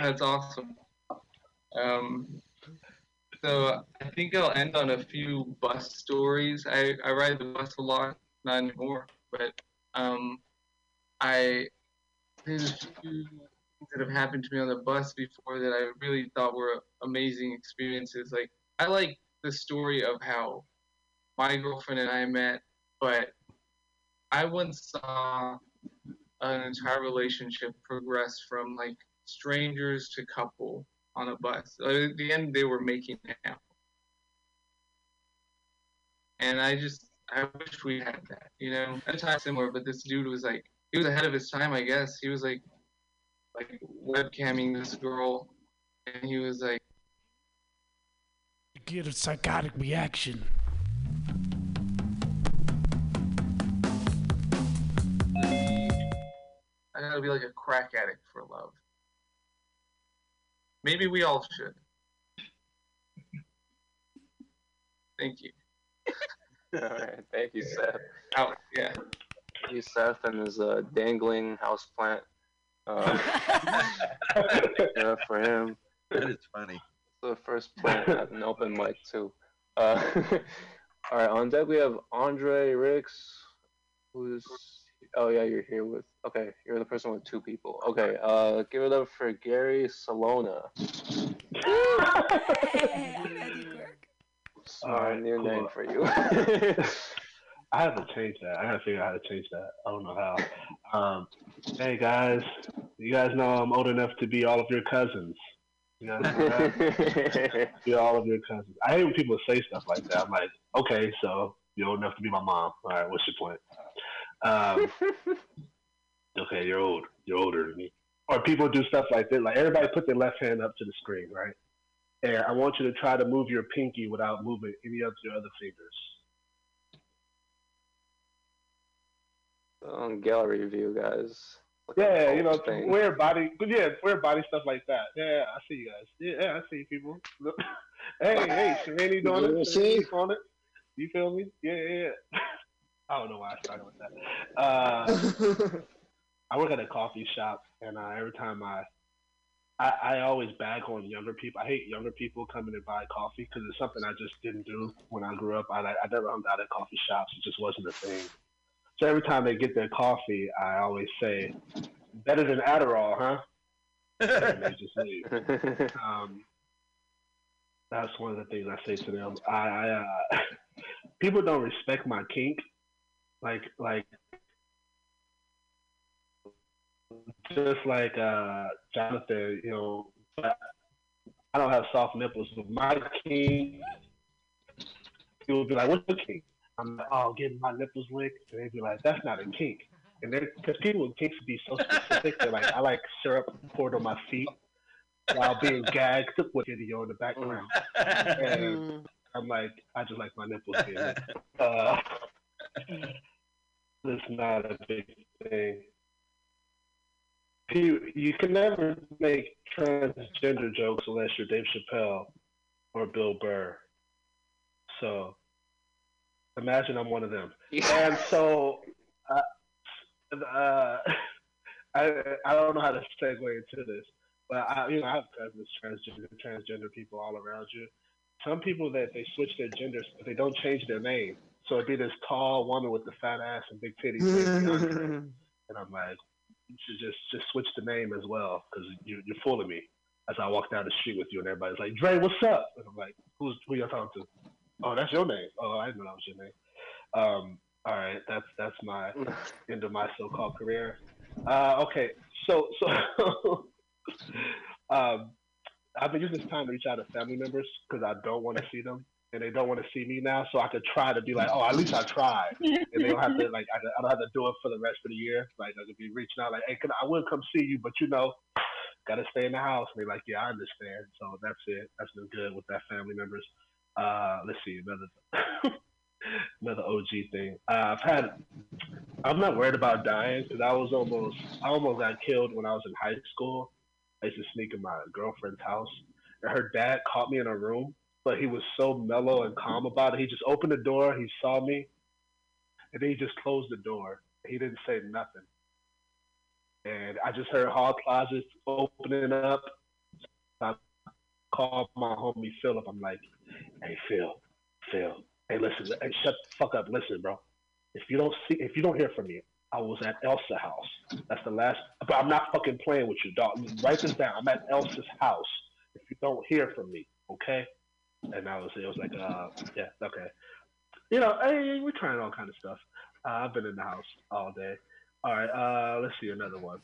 That's awesome. Um, so I think I'll end on a few bus stories. I, I ride the bus a lot, not anymore, but um, I there's a few things that have happened to me on the bus before that I really thought were amazing experiences. Like I like the story of how my girlfriend and I met, but I once saw an entire relationship progress from like strangers to couple on a bus. Uh, at the end, they were making out, and I just I wish we had that. You know, at a time similar, but this dude was like he was ahead of his time, I guess. He was like like webcamming this girl, and he was like. Get a psychotic reaction. Be like a crack addict for love. Maybe we all should. Thank you. All right, thank you, Seth. Oh, yeah. Thank you, Seth, and his uh, dangling houseplant. Um, yeah, for him. That is funny. the first plant at an open mic too. Uh, all right, on deck we have Andre Riggs, who's oh yeah, you're here with okay, you're the person with two people. Okay, uh, give it up for Gary Salona. Sorry, Alright, new cool. name for you. I have to change that. I gotta figure out how to change that. I don't know how. Um, hey guys, you guys know I'm old enough to be all of your cousins. You know be all of your cousins. I hate when people say stuff like that. I'm like, okay, so you're old enough to be my mom. All right, what's your point? Um, okay, you're old. You're older than me. Or people do stuff like that. Like everybody put their left hand up to the screen, right? And I want you to try to move your pinky without moving any of your other fingers. um, gallery view, guys. Look at Yeah, you know, whole thing. wear body, but yeah, wear body stuff like that. Yeah, I see you guys. Yeah, yeah, I see you people. hey, hey, Serene doing You it. see? Serene's on it. You feel me? Yeah, yeah, yeah. I don't know why I started with that. Uh, I work at a coffee shop, and uh, every time I, I, I always bag on younger people. I hate younger people coming and buy coffee because it's something I just didn't do when I grew up. I, I never hung out at coffee shops. It just wasn't a thing. So every time they get their coffee, I always say, "Better than Adderall, huh?" And they just leave. Um, that's one of the things I say to them. I, I uh, people don't respect my kink, like like just like uh, Jonathan. You know, I don't have soft nipples, but my kink. People would be like, "What's your kink?" I'm like, "Oh, getting my nipples licked," and they'd be like, "That's not a kink." And then because people with kinks would be so specific, they're like, "I like syrup poured on my feet." While being gagged with video in the background. And I'm like, I just like my nipples being. Uh, it's not a big thing. You, you can never make transgender jokes unless you're Dave Chappelle or Bill Burr. So imagine I'm one of them. And so uh, uh, I I don't know how to segue into this, but I you know I have cousins transgender transgender people all around you. Some people that they switch their genders, but they don't change their name. So it'd be this tall woman with the fat ass and big titties, and I'm like, you should just just switch the name as well because you, you're fooling me. As I walk down the street with you, and everybody's like, Dre, what's up? And I'm like, who's who you talking to? Oh, that's your name. Oh, I didn't know that was your name. Um, all right, that's that's my end of my so-called career. Uh, okay, so so um, I've been using this time to reach out to family members because I don't want to see them and they don't want to see me now, so I could try to be like, oh, at least I tried, and they don't have to like I, don't have to do it for the rest of the year. Like I could be reaching out like, hey, can I, will come see you, but you know, gotta stay in the house. And they're like, yeah, I understand. So that's it. That's been good with that family members. Uh, let's see another another OG thing. Uh, I've had. I'm not worried about dying because I was almost I almost got killed when I was in high school. I used to sneak in my girlfriend's house, and her dad caught me in a room, but he was so mellow and calm about it. He just opened the door, he saw me, and then he just closed the door. He didn't say nothing. and I just heard hall closets opening up. I called my homie Philip. I'm like, "Hey Phil, Phil, hey listen, hey, shut the fuck up. Listen, bro. If you don't see, if you don't hear from me, I was at Elsa house. That's the last. But I'm not fucking playing with you, dog. Write this down. I'm at Elsa's house. If you don't hear from me, okay? And I was, it was like, uh, yeah, okay. You know, hey, we're trying all kind of stuff. Uh, I've been in the house all day. All right, uh, let's see another one.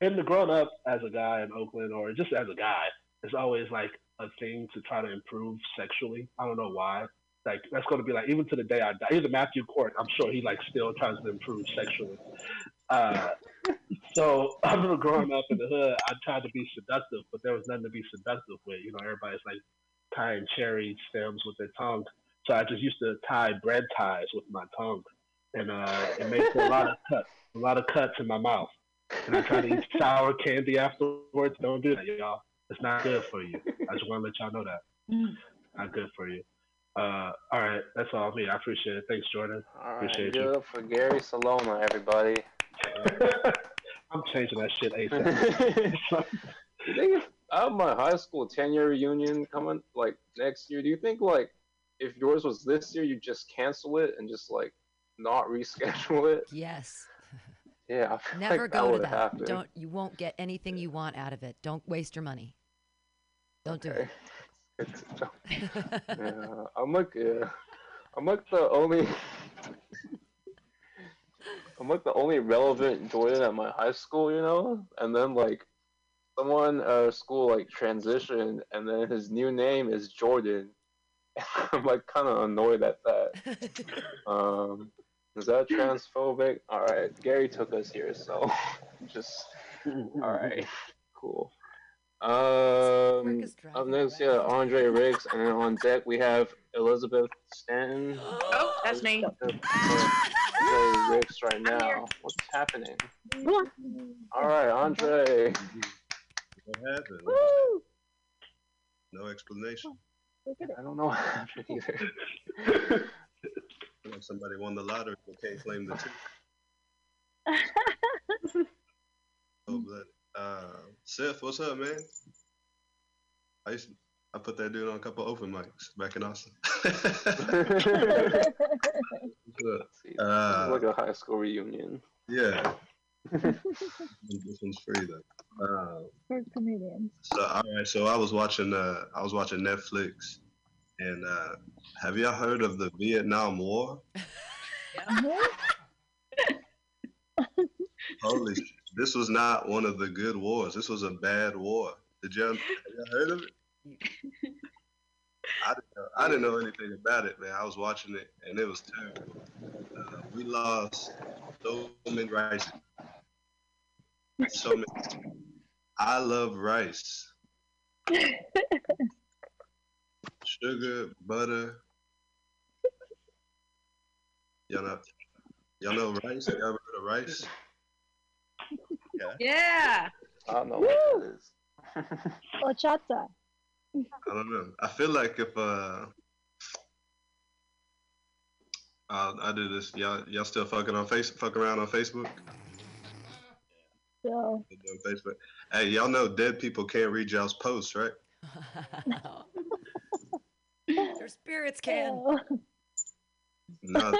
In the grown up as a guy in Oakland, or just as a guy, it's always like a thing to try to improve sexually. I don't know why. Like that's going to be like even to the day I die. Even Matthew Court, I'm sure he like still tries to improve sexually. Uh, so I remember growing up in the hood, I tried to be seductive, but there was nothing to be seductive with. You know, everybody's like tying cherry stems with their tongue. So I just used to tie bread ties with my tongue, and uh, it makes a lot of cuts, a lot of cuts in my mouth. And I try to eat sour candy afterwards. Don't do that, y'all. It's not good for you. I just want to let y'all know that. Not good for you. Uh, all right, that's all me. I appreciate it. Thanks, Jordan. All right, Appreciate give you. it up for Gary Salona, everybody. I'm changing that shit ASAP. you think if I have my high school 10 year reunion coming like next year, do you think like if yours was this year, you just cancel it and just like not reschedule it? Yes. Yeah, I feel Never like go to that. happen. Don't you won't get anything you want out of it. Don't waste your money. Don't do it. Yeah, I'm like, yeah, I'm like the only, I'm like the only relevant Jordan at my high school, you know. And then like, someone at our school like transitioned, and then his new name is Jordan. I'm like kind of annoyed at that. Um, is that transphobic? All right, Gary took us here, so just all right, cool. Um, is up next, me yeah. Andre Riggs, and then on deck we have Elizabeth Stanton. Oh, that's me. Andre Riggs right now. What's happening? All right, Andre. What happened? Woo! No explanation. Look at it. I don't know what happened either. Like somebody won the lottery but can't claim the ticket. Oh, blood. Uh, Seth, what's up, man? I used to, I put that dude on a couple open mics back in Austin. What's up? See, Uh, like a high school reunion. yeah. this one's free though. Uh, For comedians. so all right, so I was watching uh I was watching Netflix, and uh, have y'all heard of the Vietnam War? Holy, this was not one of the good wars. This was a bad war. Did y'all, have y'all heard of it? I didn't, know, I didn't know anything about it, man. I was watching it, and it was terrible. Uh, we lost so many rice. So many. I love rice. Sugar, butter. Y'all know, y'all know rice? Y'all ever heard of rice? Yeah. I don't know what that is. Horchata. I don't know. I feel like if uh, I'll, I do this. Y'all, y'all still fucking on face, fuck around on Facebook? So Still doing Facebook. Hey, y'all know dead people can't read y'all's posts, right? Your spirits can. No.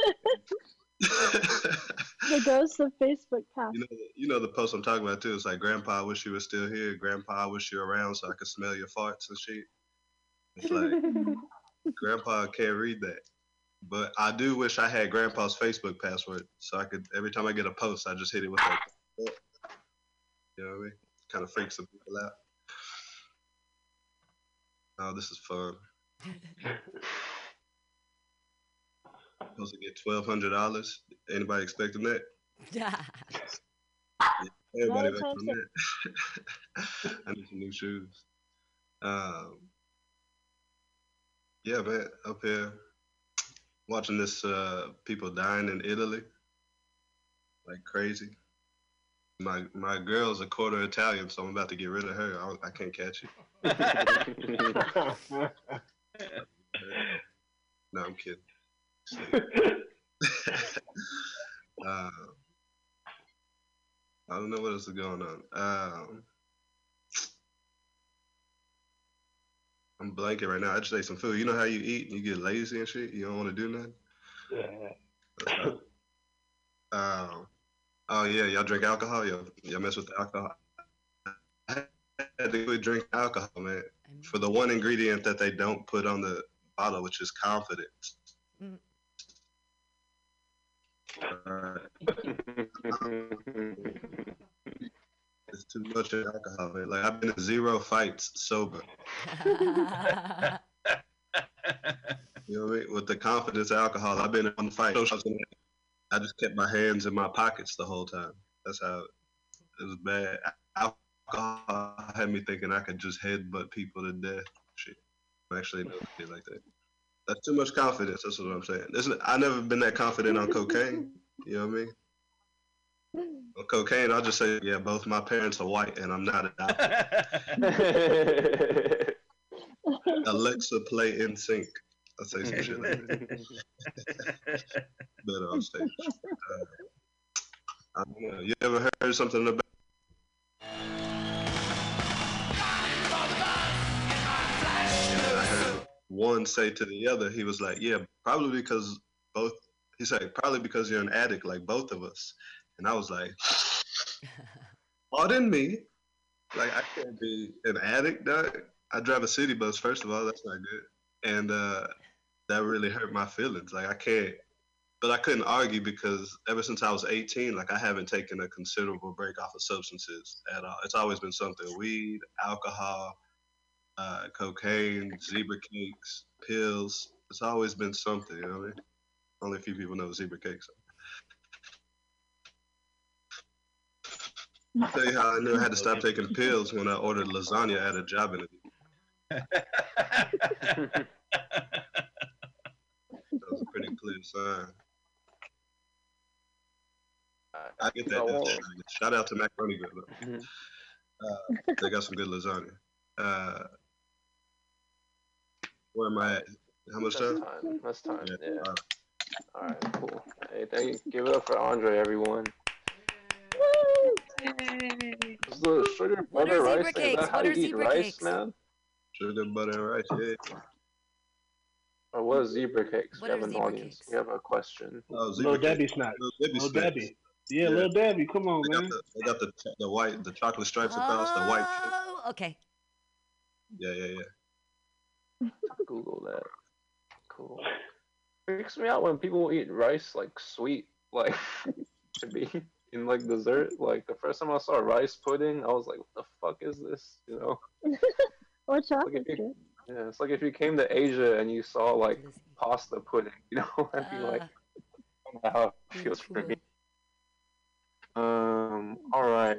The ghost of Facebook past. you know, the- you know the post I'm talking about too. It's like, Grandpa, I wish you were still here. Grandpa, I wish you were around so I could smell your farts and shit. It's like, Grandpa can't read that. But I do wish I had Grandpa's Facebook password so I could every time I get a post, I just hit it with like, you know what I mean? Kind of freaks some people out. Oh, this is fun. Supposed to get twelve hundred dollars. Anybody expecting that? Yeah. Everybody Well, waiting that. I need some new shoes. Um, yeah, man, up here watching this uh, people dying in Italy like crazy. My my girl's a quarter Italian, so I'm about to get rid of her. I, I can't catch it. No, I'm kidding. Uh, I don't know what else is going on. Um, I'm blanking right now. I just ate some food. You know how you eat and you get lazy and shit. You don't want to do nothing. Yeah. Um, oh yeah, y'all drink alcohol. Y'all, y'all mess with the alcohol. I had to drink alcohol, man, for the one ingredient that they don't put on the bottle, which is confidence. Mm. It's too much alcohol, man. Like I've been in zero fights sober. You know what I mean? With the confidence of alcohol, I've been in one fight. I just kept my hands in my pockets the whole time. That's how it was bad. Alcohol had me thinking I could just headbutt people to death. Shit, I'm actually no shit like that. That's too much confidence. That's what I'm saying. Listen, I never been that confident on cocaine. You know what I mean? On cocaine, I'll just say, yeah, both my parents are white, and I'm not an alpha. Alexa, play NSYNC. I'll say some shit like that. Better on stage. Uh, I don't know. You ever heard something about? One say to the other, he was like, "Yeah, probably because both." He said, "Probably because you're an addict, like both of us." And I was like, "Pardon me, like I can't be an addict, dog. I drive a city bus. First of all, that's not good, and uh, that really hurt my feelings. Like I can't." But I couldn't argue because ever since I was 18, like I haven't taken a considerable break off of substances at all. It's always been something: weed, alcohol, uh, cocaine, zebra cakes, pills. It's always been something, you know what I mean? Only a few people know zebra cakes. I'll tell you how I knew I had to stop taking pills when I ordered lasagna at a job interview. That was a pretty clear sign. I get that. Shout out to Macaroni Grill. Mhm. Uh, they got some good lasagna. Uh, where am I at? How much That's time? time. That's time. Yeah. Yeah. All right. Cool. Hey, thank you. Give it up for Andre, everyone. Is the sugar What butter are zebra rice? Is cakes? that how What you eat rice, cakes? man? Sugar, butter, and rice. Yeah. Or what is zebra cakes? What we have an audience. cakes? We have a question. Oh, Little zebra Debbie cakes. snack. Little Debbie. Little. Debbie. Yeah, Yeah. little Debbie. Come on, They got man. the they got the the white the chocolate stripes across the white. chip. Oh, okay. Yeah, yeah, yeah. Google that. Cool. Freaks me out when people eat rice like sweet, like to be in like dessert. Like the first time I saw rice pudding, I was like, "What the fuck is this?" You know? Or chocolate Okay. chip. Yeah, it's like if you came to Asia and you saw like pasta pudding, you know? I'd be like, I don't know how it pretty feels for me. Um. All right.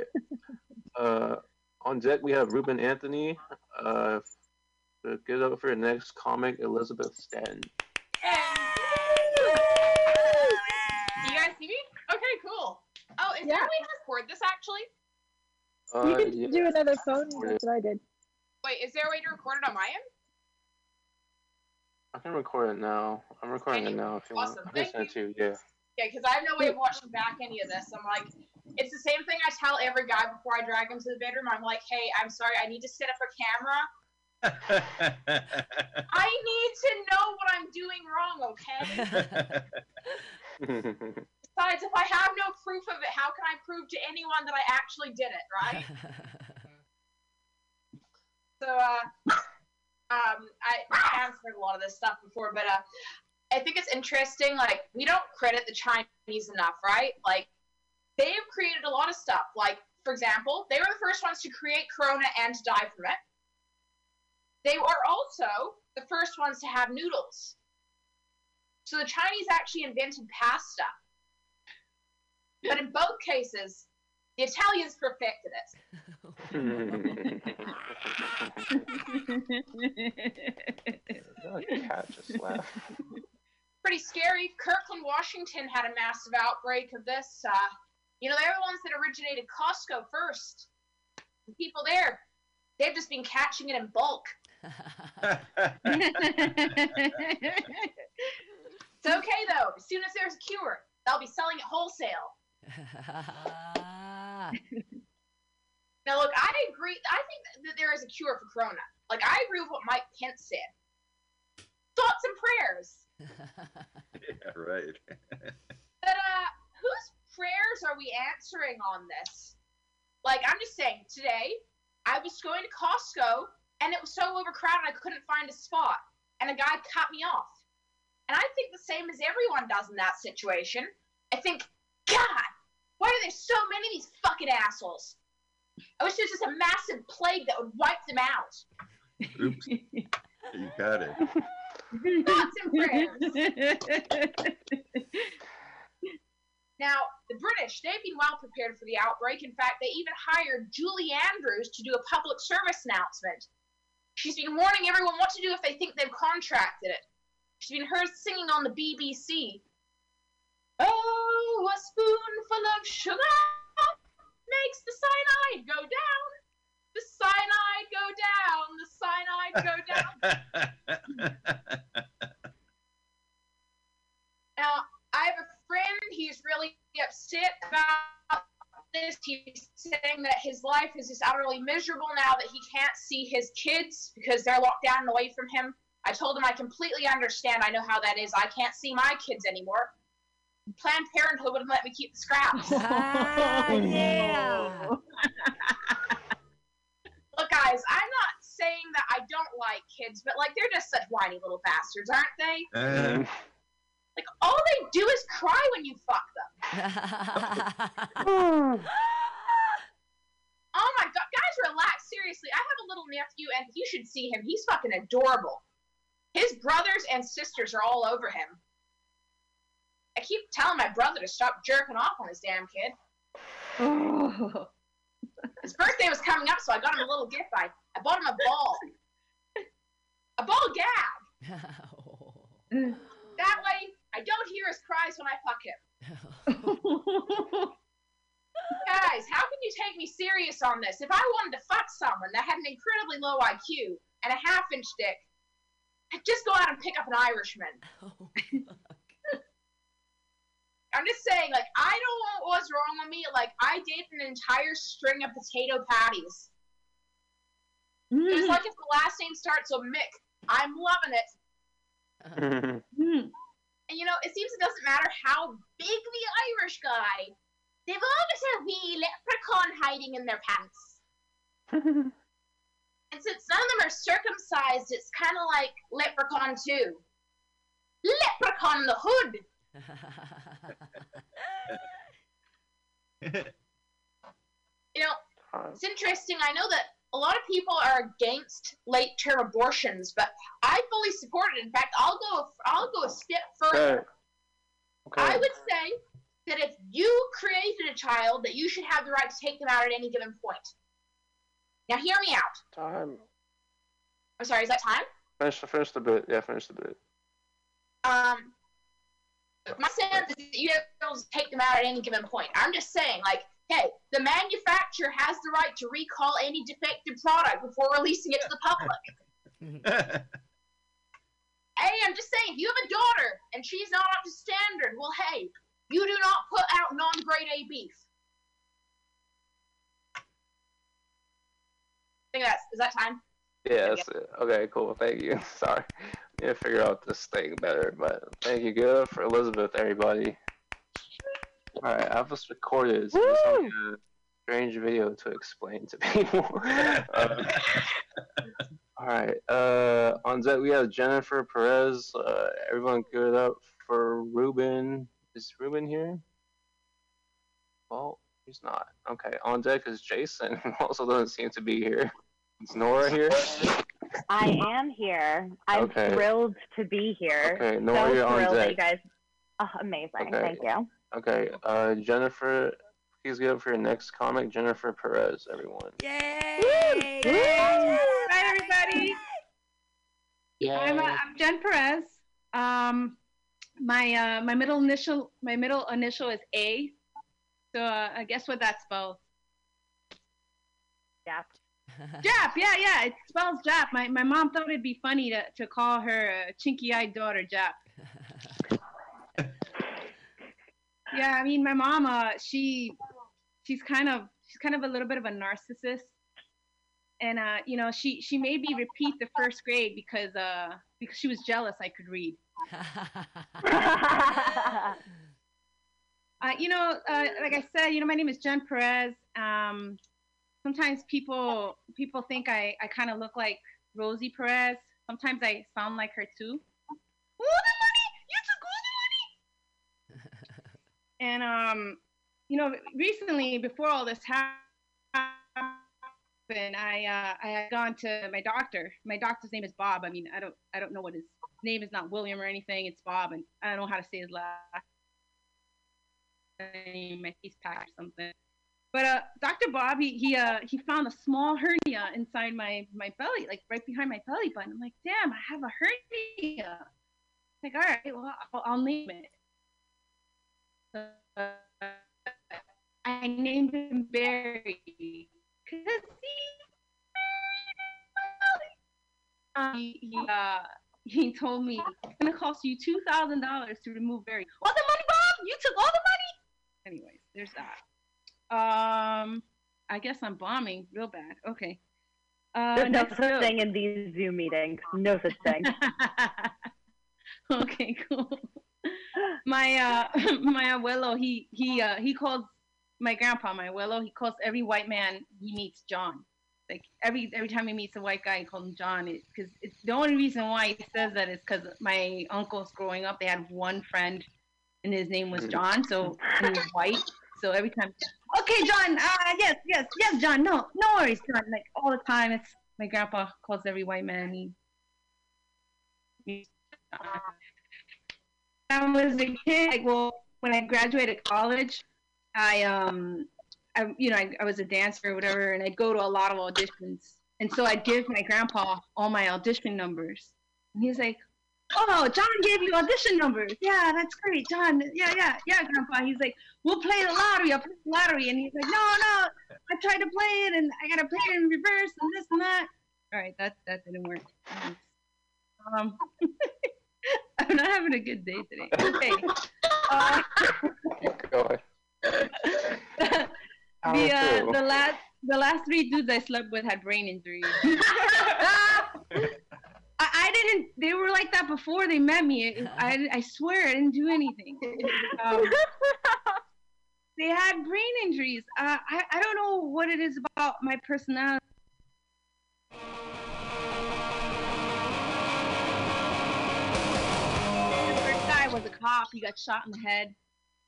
Uh, on deck we have Ruben Anthony. Uh, to get up for your next comic, Elizabeth Stanton. Do you guys see me? Okay, cool. Oh, is there a way to record this actually? Uh, you can yeah. do another phone. That's what I did. Wait, is there a way to record it on my end? I can record it now. I'm recording it now if you Awesome, want. I can thank send it to you. Yeah. Yeah, because I have no way of watching back any of this. I'm like, it's the same thing I tell every guy before I drag him to the bedroom. I'm like, hey, I'm sorry, I need to set up a camera. I need to know what I'm doing wrong, okay? Besides, if I have no proof of it, how can I prove to anyone that I actually did it, right? So, uh, um, I, I answered a lot of this stuff before, but uh, I think it's interesting. Like, we don't credit the Chinese enough, right? Like, they've created a lot of stuff. Like, for example, they were the first ones to create Corona and to die from it. They were also the first ones to have noodles. So the Chinese actually invented pasta. But in both cases, the Italians perfected it. that cat just laughed. pretty scary. Kirkland, Washington had a massive outbreak of this. Uh, you know, they're the ones that originated Costco first. The people there, they've just been catching it in bulk. It's okay though. As soon as there's a cure, they'll be selling it wholesale. Now, look, I agree. I think that there is a cure for Corona. Like, I agree with what Mike Pence said. Thoughts and prayers. Yeah, right. But uh, whose prayers are we answering on this? Like, I'm just saying, today I was going to Costco and it was so overcrowded I couldn't find a spot, and a guy cut me off. And I think the same as everyone does in that situation. I think, God, why are there so many of these fucking assholes? I wish there was just a massive plague that would wipe them out. Oops. You got it. Thoughts and prayers. Now, the British, they've been well prepared for the outbreak. In fact, they even hired Julie Andrews to do a public service announcement. She's been warning everyone what to do if they think they've contracted it. She's been heard singing on the BBC. Oh, a spoonful of sugar makes the cyanide go down. The cyanide go down. The cyanide go down. Now, I have a friend, he's really upset about this. He's saying that his life is just utterly miserable now that he can't see his kids because they're locked down and away from him. I told him I completely understand. I know how that is. I can't see my kids anymore. Planned Parenthood wouldn't let me keep the scraps. ah, yeah. Look, guys, I'm not saying that I don't like kids, but like they're just such whiny little bastards, aren't they? Uh, Like all they do is cry when you fuck them. Oh my god, guys, relax. Seriously, I have a little nephew, and you should see him. He's fucking adorable. His brothers and sisters are all over him. I keep telling my brother to stop jerking off on his damn kid. His birthday was coming up, so I got him a little gift. I, I bought him a ball. A ball gag. That way, I don't hear his cries when I fuck him. Guys, how can you take me serious on this? If I wanted to fuck someone that had an incredibly low IQ and a half inch dick, I'd just go out and pick up an Irishman. Oh, I'm just saying, like, I don't know what was wrong with me. Like, I dated an entire string of potato patties. It was mm. like if the last name starts with Mick. I'm loving it. Mm. Mm. And you know, it seems it doesn't matter how big the Irish guy, they've always a wee leprechaun hiding in their pants. And since none of them are circumcised, it's kind of like Leprechaun 2. Leprechaun the Hood. You know, it's interesting. I know that a lot of people are against late term abortions, but I fully support it. In fact, I'll go I'll go a step further. Okay. I would say that if you created a child, that you should have the right to take them out at any given point. Now, hear me out. Time. I'm sorry, is that time? Finish, finish the bit. Yeah, finish the bit. Um, my sense is that you have to take them out at any given point. I'm just saying, like, hey, the manufacturer has the right to recall any defective product before releasing it to the public. hey, I'm just saying, if you have a daughter and she's not up to standard, well, hey, you do not put out non-grade A beef. I think that's is that time? Yeah, that's. Okay, cool. Thank you. Sorry. Need to figure out this thing better, but thank you. good for Elizabeth, everybody. Alright, I have this recorded. So this will a strange video to explain to people. uh, Alright, uh, on that we have Jennifer Perez. Uh, everyone give it up for Ruben. Is Ruben here? Well, he's not. Okay, on deck is Jason, who also doesn't seem to be here. Is Nora here? I am here. I'm Okay. thrilled to be here. Okay, Nora, so you're on thrilled that deck. you guys. Oh, amazing! Okay. Thank you. Okay, uh, Jennifer, please give up for your next comic, Jennifer Perez, everyone. Yay! Hi, everybody. Yeah. I'm, uh, I'm Jen Perez. Um, my uh, my middle initial my middle initial is A. So uh, I guess what that spells. Jap. Jap, yeah, yeah, it spells Jap. My my mom thought it'd be funny to, to call her uh, chinky-eyed daughter Jap. Yeah, I mean, my mom, uh, she she's kind of she's kind of a little bit of a narcissist, and uh, you know, she she made me repeat the first grade because uh because she was jealous I could read. Uh, you know, uh, like I said, you know, my name is Jen Perez. Um, sometimes people people think I, I kind of look like Rosie Perez. Sometimes I sound like her too. All the money! You took all the money! And um, you know, recently before all this happened, I uh, I had gone to my doctor. My doctor's name is Bob. I mean, I don't I don't know what his name is. Not William or anything. It's Bob, and I don't know how to say his last name. My face pack or something. But uh, Dr. Bob, he he, uh, he found a small hernia inside my my belly, like right behind my belly button. I'm like, damn, I have a hernia. Like, all right, well, I'll, I'll name it. I named him Barry because he, um, he, uh, he told me it's gonna cost you two thousand dollars to remove Barry. All the money, Bob? You took all the money? Anyways, there's that. Um, I guess I'm bombing real bad. Okay. Uh, There's no such thing in these Zoom meetings. No such thing. okay, cool. My uh my abuelo, he he uh he calls my grandpa, my abuelo, he calls every white man he meets John. Like every every time he meets a white guy, he calls him John. Because it's the only reason why he says that is because my uncles growing up, they had one friend, and his name was John, so he was white. So every time, okay, John, uh, yes, yes, yes, John, no, no worries, John. Like all the time, it's my grandpa calls every white man. He I was a kid, like, well, when I graduated college, I um, I you know, I, I was a dancer or whatever, and I'd go to a lot of auditions, and so I'd give my grandpa all my audition numbers, and he's like, "Oh, John gave you audition numbers. Yeah, that's great, John. Yeah, yeah, yeah, grandpa." He's like, "We'll play the lottery. I'll play the lottery," and he's like, "No, no, I tried to play it, and I gotta play it in reverse, and this and that." All right, that that didn't work. Um, I'm not having a good day today. Okay. Uh, Go ahead. the uh, the last the last three dudes I slept with had brain injuries. I, I didn't. They were like that before they met me. I, I swear I didn't do anything. Um, they had brain injuries. Uh, I I don't know what it is about my personality. Cop. He got shot in the head.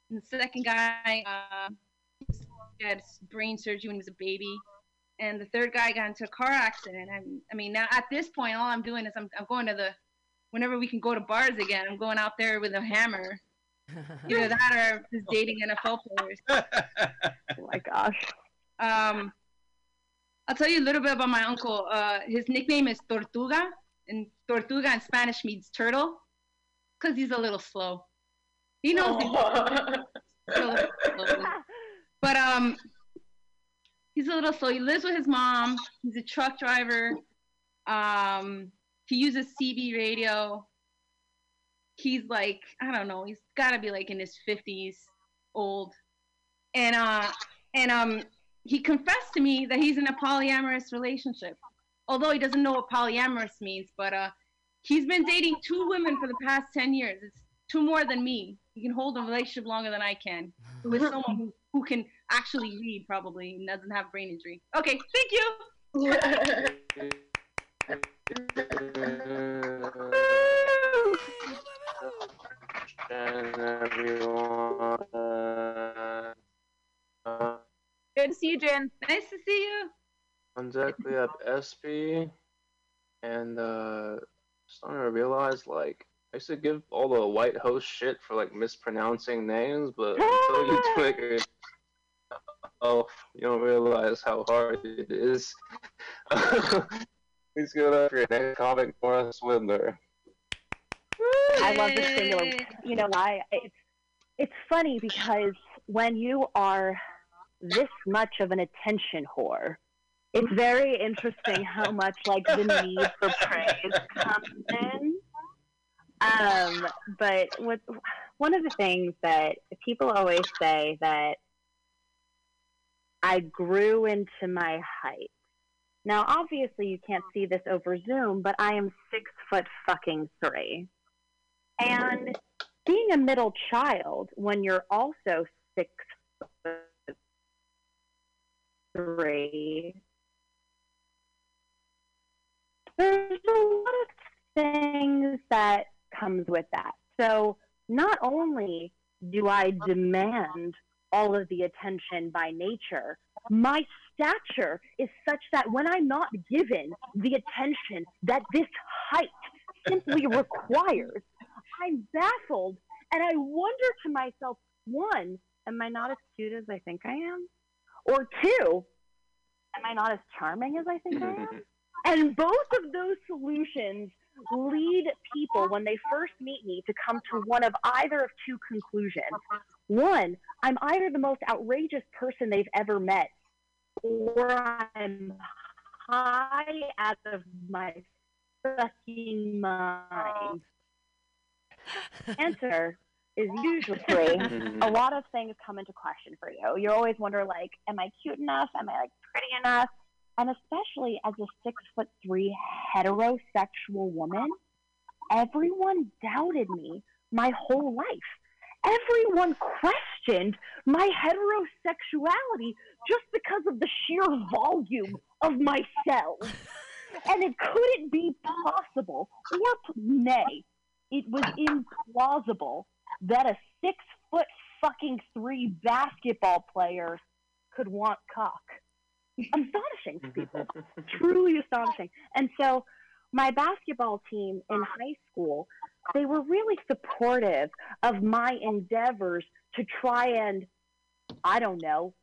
And the second guy, uh, had brain surgery when he was a baby. And the third guy got into a car accident. I, I mean, now at this point, all I'm doing is I'm, I'm going to the, whenever we can go to bars again, I'm going out there with a hammer. Either that or just dating NFL players. oh my gosh. Um, I'll tell you a little bit about my uncle. Uh, his nickname is Tortuga, and Tortuga in Spanish means turtle, because he's a little slow. He knows. he's a little slow. But um, he's a little slow. He lives with his mom. He's a truck driver. Um, he uses CB radio. He's like, I don't know. He's got to be like in his fifties, old, and uh, and um, he confessed to me that he's in a polyamorous relationship. Although he doesn't know what polyamorous means, but uh, he's been dating two women for the past ten years. It's two more than me. He can hold a relationship longer than I can with someone who, who can actually read, probably, and doesn't have brain injury. Okay, thank you. And everyone. Good to see you, Jen. Nice to see you. on deck we have SP, and uh, starting to realize like I used to give all the white host shit for like mispronouncing names, but until you do it yourself, you don't realize how hard it is. Please give it up for your next comic, Nora Swindler. I love the singular. You know why? It's it's funny because when you are this much of an attention whore, it's very interesting how much like the need for praise comes in. Um, but with one of the things that people always say that I grew into my height. Now, obviously, you can't see this over Zoom, but I am six foot fucking three. And being a middle child when you're also six foot three, there's a lot of things that comes with that. So not only do I demand all of the attention by nature, my stature is such that when I'm not given the attention that this height simply requires, I'm baffled and I wonder to myself, one, am I not as cute as I think I am? Or two, am I not as charming as I think I am? And both of those solutions lead people when they first meet me to come to one of either of two conclusions. One, I'm either the most outrageous person they've ever met, or I'm high out of my fucking mind. Answer is usually. A lot of things come into question for you. You always wonder, like, am I cute enough? Am I like pretty enough? And especially as a six foot three heterosexual woman, everyone doubted me my whole life. Everyone questioned my heterosexuality just because of the sheer volume of my cells. And it couldn't be possible, or nay, it was implausible that a six foot fucking three basketball player could want cock. Astonishing to people. Truly astonishing. And so my basketball team in high school, they were really supportive of my endeavors to try and, I don't know,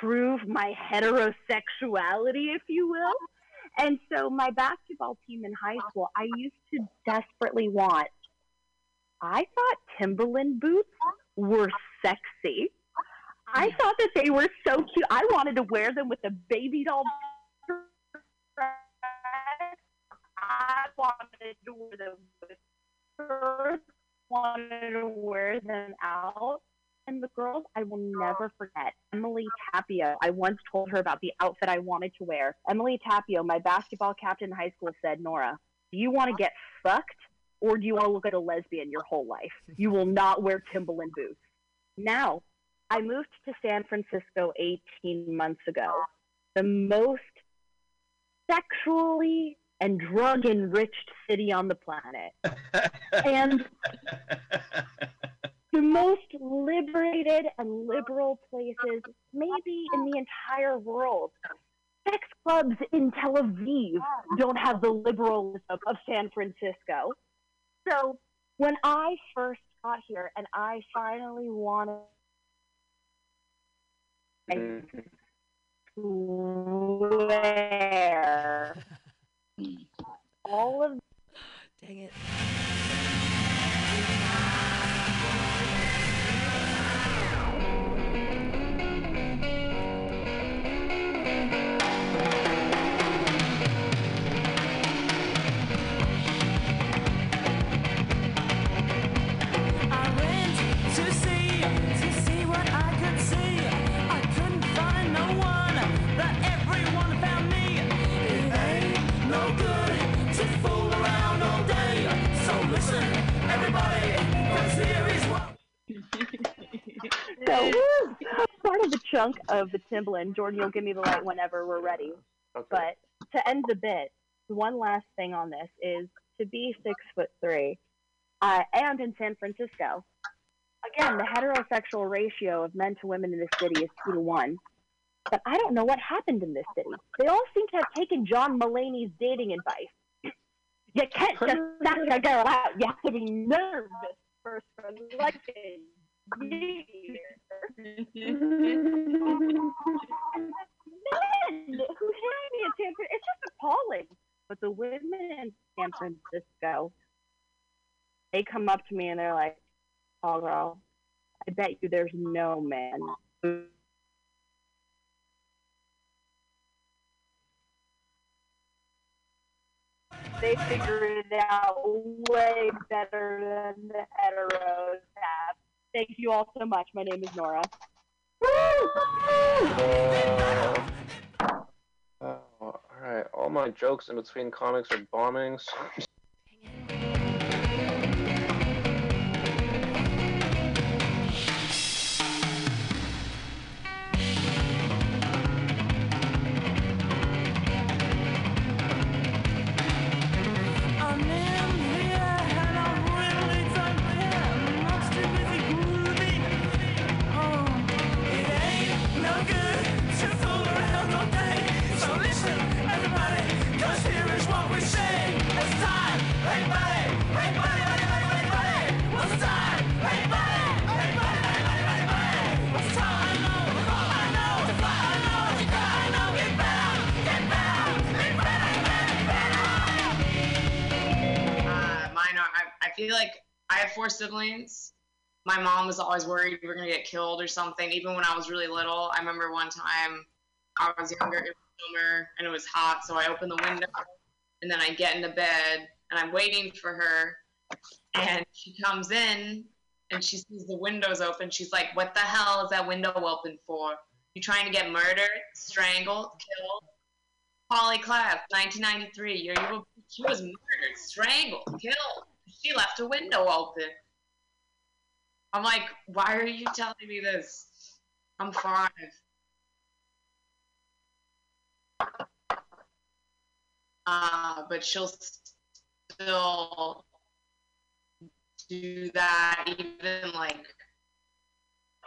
prove my heterosexuality, if you will. And so my basketball team in high school, I used to desperately want. I thought Timberland boots were sexy. I thought that they were so cute. I wanted to wear them with a baby doll. I wanted to wear them with skirts. Wanted to wear them out. And the girls, I will never forget. Emily Tapio. I once told her about the outfit I wanted to wear. Emily Tapio, my basketball captain in high school, said, "Nora, do you want to get fucked, or do you want to look like a lesbian your whole life? You will not wear Timberland boots." Now, I moved to San Francisco 18 months ago, the most sexually and drug enriched city on the planet. and the most liberated and liberal places, maybe in the entire world. Sex clubs in Tel Aviv don't have the liberalism of San Francisco. So when I first got here and I finally wanted where all of Dang it. So, woo, part of the chunk of the Timberland. Jordan, you'll give me the light whenever we're ready. But to end the bit, one last thing on this is to be six foot three, uh, and in San Francisco. Again, the heterosexual ratio of men to women in this city is two to one. But I don't know what happened in this city. They all seem to have taken John Mulaney's dating advice. You can't just knock a girl out. You have to be nervous first for liking men who hate me San Francisco, it's just appalling. But the women in San Francisco, they come up to me and they're like, "Oh, girl, I bet you there's no man." They figured it out way better than the heteros have. Thank you all so much. My name is Nora. Uh, all right. All my jokes in between comics are bombings. Was always worried we were gonna get killed or something. Even when I was really little, I remember one time I was younger, summer, and it was hot, so I opened the window, and then I get into bed, and I'm waiting for her, and she comes in, and she sees the windows open. She's like, "What the hell is that window open for? You trying to get murdered, strangled, killed?" Polly Klaas, 1993. You you were, she was murdered, strangled, killed. She left a window open. I'm like, why are you telling me this? I'm five. Uh, but she'll still do that, even like,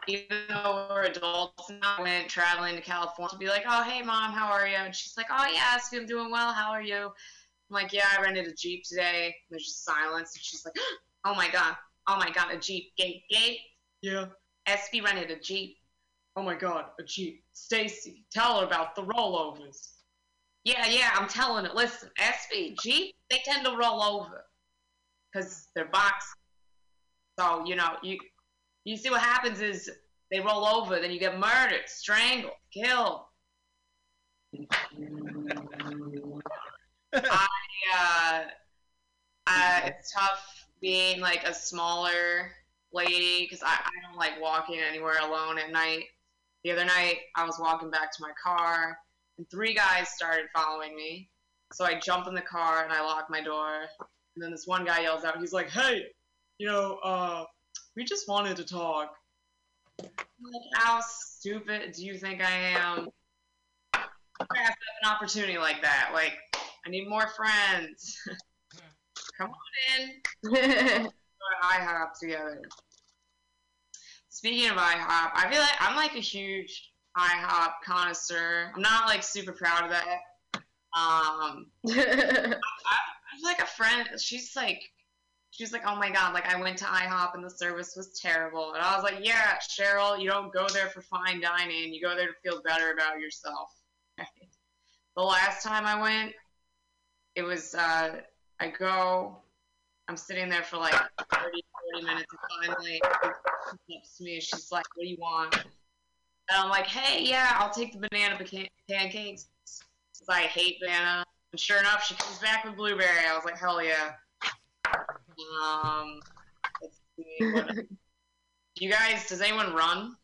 even though we're adults now, I went traveling to California to be like, oh, hey, mom, how are you? And she's like, oh, yeah, I'm doing well. How are you? I'm like, yeah, I rented a Jeep today. And there's just silence. And she's like, oh my God, oh my God, a Jeep. Gate, gate. Yeah. SB rented a Jeep. Oh my God, a Jeep. Stacy, tell her about the rollovers. Yeah, yeah, I'm telling it. Listen, SB, Jeep, they tend to roll over because they're boxed. So, you know, you you see what happens is they roll over, then you get murdered, strangled, killed. I, uh, uh, it's tough being like a smaller lady because I, I don't like walking anywhere alone at night. The other night, I was walking back to my car, and three guys started following me. So I jump in the car and I lock my door. And then this one guy yells out, he's like, "Hey, you know, uh, we just wanted to talk." Like, how stupid do you think I am? I have an opportunity like that. Like, I need more friends. Come on in. IHOP together. Speaking of IHOP, I feel like I'm like a huge IHOP connoisseur. I'm not like super proud of that. Um, I, I have like a friend. She's like, she's like, oh my god, like I went to IHOP and the service was terrible. And I was like, yeah, Cheryl, you don't go there for fine dining. You go there to feel better about yourself. the last time I went, it was uh, I go, I'm sitting there for like 30, 40 minutes, and finally, she comes to me, and she's like, "What do you want?" And I'm like, "Hey, yeah, I'll take the banana pecan- pancakes, because I hate banana." And sure enough, she comes back with blueberry. I was like, "Hell yeah!" Um, let's see. You guys, does anyone run?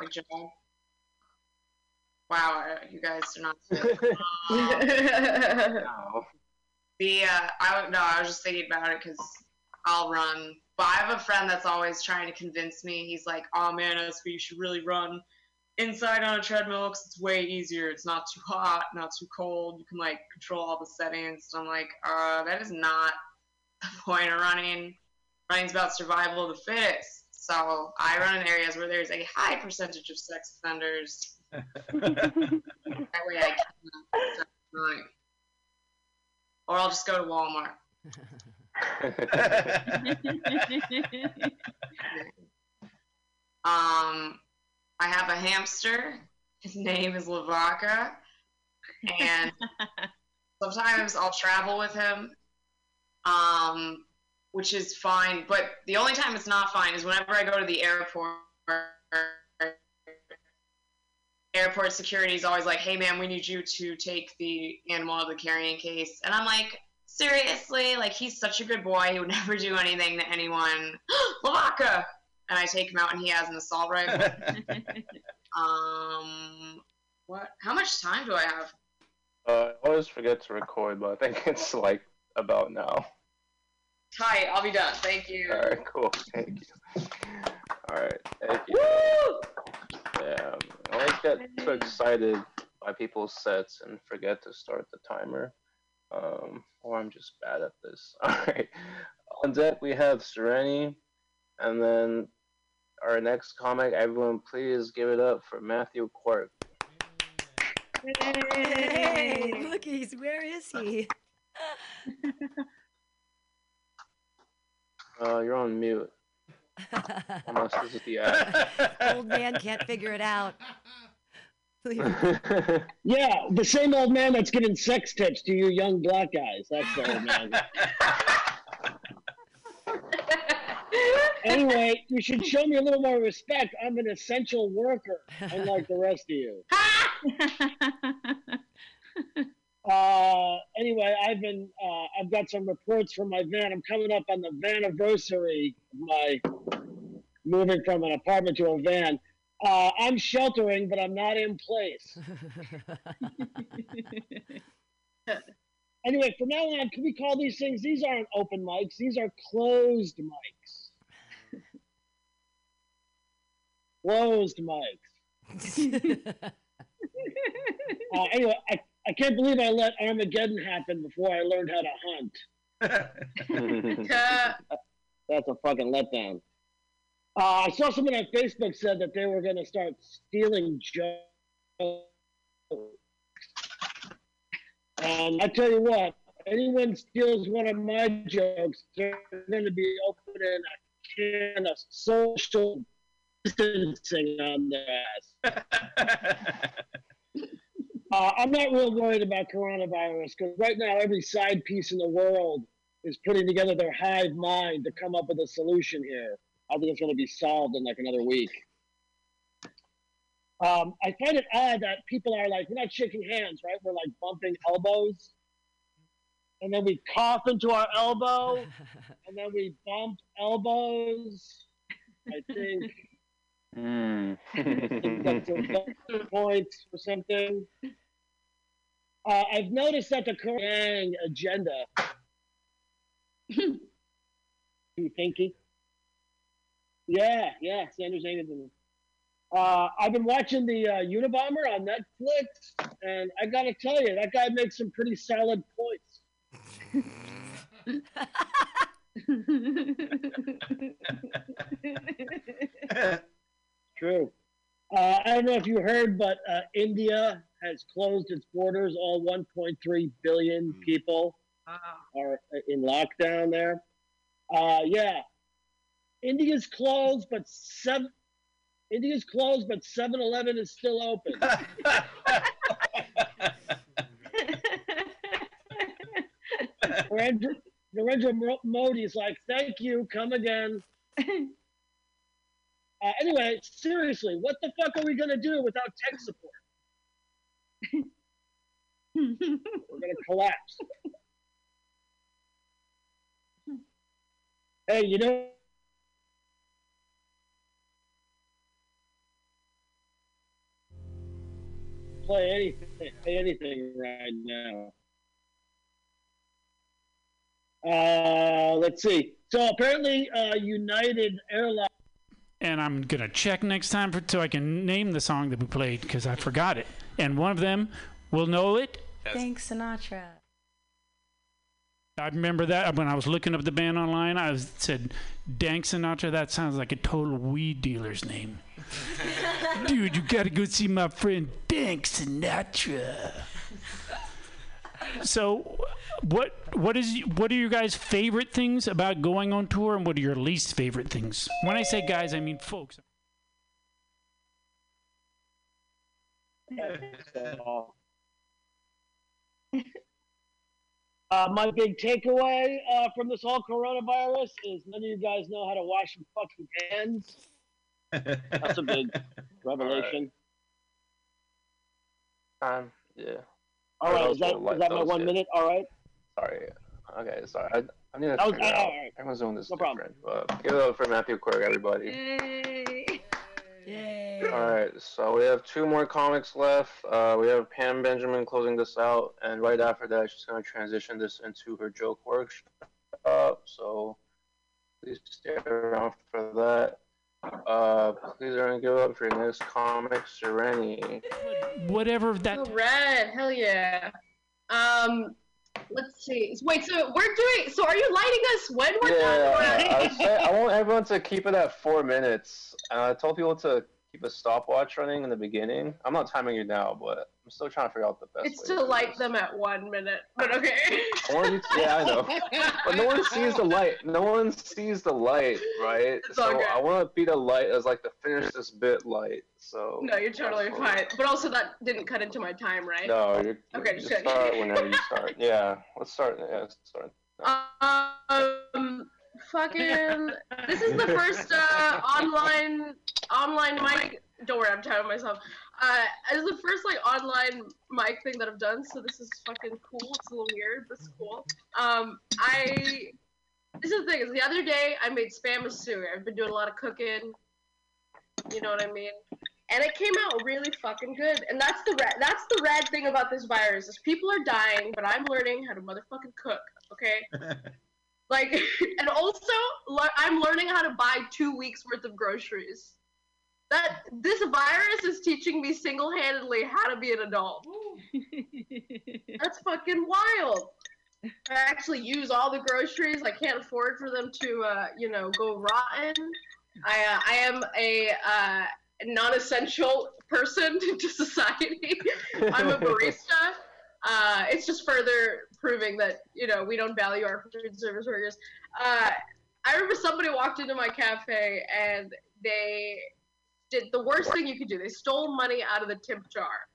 Like Joe? Wow, uh, you guys are not. Um, The uh, I don't know. I was just thinking about it because I'll run. But I have a friend that's always trying to convince me. He's like, "Oh man, SB, you should really run inside on a treadmill because it's way easier. It's not too hot, not too cold. You can like control all the settings." And I'm like, "Uh, that is not the point of running. Running's about survival of the fittest." So I run in areas where there's a high percentage of sex offenders. that way I can. Or I'll just go to Walmart. Um, I have a hamster. His name is Lavaca, and sometimes I'll travel with him, um, which is fine. But the only time it's not fine is whenever I go to the airport. Airport security is always like, "Hey, man, we need you to take the animal out of the carrying case," and I'm like, "Seriously? Like, he's such a good boy. He would never do anything to anyone." Lavaca, and I take him out, and he has an assault rifle. um, what? How much time do I have? Uh, I always forget to record, but I think it's like about now. Hi, I'll be done. Thank you. All right, cool. Thank you. All right, thank you. Yeah, I always get too excited by people's sets and forget to start the timer. Um, or I'm just bad at this. All right. On deck we have Sereni, and then our next comic. Everyone, please give it up for Matthew Quirk. Hey, look, he's where is he? Uh, you're on mute. Unless this is the ad. Old man can't figure it out. Yeah, the same old man that's giving sex tips to you young black guys. That's the old man. anyway, you should show me a little more respect. I'm an essential worker, unlike the rest of you. Uh, anyway, I've been uh, I've got some reports from my van. I'm coming up on the van anniversary of my moving from an apartment to a van. Uh, I'm sheltering, but I'm not in place. Anyway, from now on, can we call these things? These aren't open mics. These are closed mics. closed mics. Uh, anyway, I, I can't believe I let Armageddon happen before I learned how to hunt. That's a fucking letdown. Uh, I saw someone on Facebook said that they were going to start stealing jokes. And I tell you what, anyone steals one of my jokes, they're going to be opening a can of social distancing on their ass. Uh, I'm not real worried about coronavirus because right now every side piece in the world is putting together their hive mind to come up with a solution here. I think it's going to be solved in like another week. Um, I find it odd that people are like, we're not shaking hands, right? We're like bumping elbows. And then we cough into our elbow. and then we bump elbows. I think Mm. that's a point or something. Uh, I've noticed that the Korean agenda. you thinking? Yeah, yeah, Sanders Anderson. Uh, I've been watching the uh, Unabomber on Netflix, and I gotta tell you, that guy makes some pretty solid points. True. Uh, I don't know if you heard, but uh, India has closed its borders. All 1.3 billion people are in lockdown there. Uh, yeah, India's closed, but seven. India's closed, but 7-Eleven is still open. Narendra, Narendra Modi is like, "Thank you, come again." Uh, anyway, seriously, what the fuck are we gonna do without tech support? We're gonna collapse. Hey, you know. Play anything, play anything right now. Uh, let's see. So apparently, uh, United Airlines. and I'm gonna check next time for, so I can name the song that we played because I forgot it. And one of them will know it. Thanks, Sinatra. I remember that uh, when I was looking up the band online. I was, said, "Dank Sinatra." That sounds like a total weed dealer's name. Dude, you gotta go see my friend Dank Sinatra. So, what what is what are your guys' favorite things about going on tour, and what are your least favorite things? When I say guys, I mean folks. Uh, my big takeaway uh, from this whole coronavirus is none of you guys know how to wash your fucking hands. That's a big revelation. Um, yeah. All right, is that, is that my one minute? All right. Sorry. Okay, sorry. I, I need to That was- figure it all out. right. Everyone's doing this No problem. different. But give it up for Matthew Quirk, everybody. Yay. Yay. All right, so we have two more comics left. Uh, we have Pam Benjamin closing this out, and right after that, she's going to transition this into her joke workshop. So please stay around for that. Uh, please everyone give up for your next comic, Sereni. Whatever that. Oh, red, hell yeah. Um, let's see. Wait, so we're doing. So are you lighting us when we're Yeah, done? I, I, say, I want everyone to keep it at four minutes. And I told people to keep a stopwatch running in the beginning. I'm not timing you now, but I'm still trying to figure out the best It's to light them at one minute, but okay. I want you to, yeah, I know. But no one sees the light. No one sees the light, right? It's so. I want to be the light as like the finish this bit light. So No, you're totally fine. But also, that didn't cut into my time, right? no, you're, Okay, you just start whenever you start. Yeah, let's start. Yeah, let's start. Um, fucking. This is the first uh, online online mic. Don't worry, I'm timing myself. Uh, is the first like online mic thing that I've done, so this is fucking cool. It's a little weird, but it's cool. Um, I. This is the thing. Is the other day I made spam musubi. I've been doing a lot of cooking. You know what I mean? And it came out really fucking good. And that's the red. That's the red thing about this virus is people are dying, but I'm learning how to motherfucking cook. Okay. Like, and also, le- I'm learning how to buy two weeks worth of groceries. That this virus is teaching me single-handedly how to be an adult. That's fucking wild. I actually use all the groceries. I can't afford for them to, uh, you know, go rotten. I, uh, I am a uh, non-essential person to society. I'm a barista. Uh, it's just further proving that you know we don't value our food service workers. Uh, I remember somebody walked into my cafe and they did the worst thing you could do. They stole money out of the tip jar.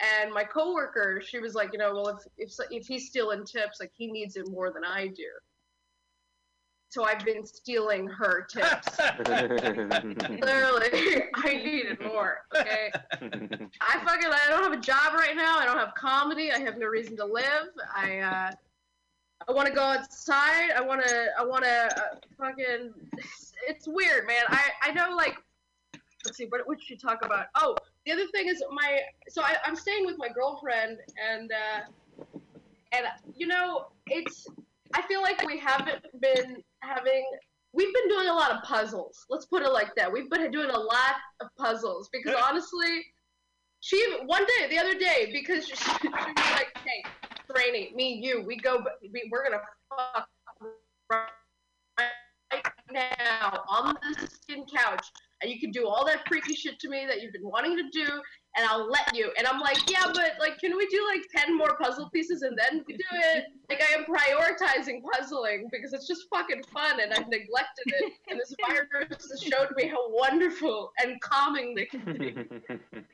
And my coworker, she was like, you know, well, if if if he's stealing tips, like he needs it more than I do. So I've been stealing her tips. Literally, I needed more. Okay. I fucking I don't have a job right now. I don't have comedy. I have no reason to live. I uh I want to go outside. I want to I want to uh, fucking it's, it's weird, man. I I know like let's see what what should you talk about? Oh, the other thing is my so I, I'm staying with my girlfriend and uh and you know it's I feel like we haven't been having we've been doing a lot of puzzles. Let's put it like that. We've been doing a lot of puzzles because honestly, she one day, the other day, because she, she was like, "Hey, Rainy, me, you, we go, we, we're gonna fuck right now on the skin couch, and you can do all that freaky shit to me that you've been wanting to do, and I'll let you." And I'm like, "Yeah, but like, can we do like ten more puzzle pieces and then we do it?" Like, I am prioritizing puzzling because it's just fucking fun, and I've neglected it. And this virus has showed me how wonderful and calming they can be.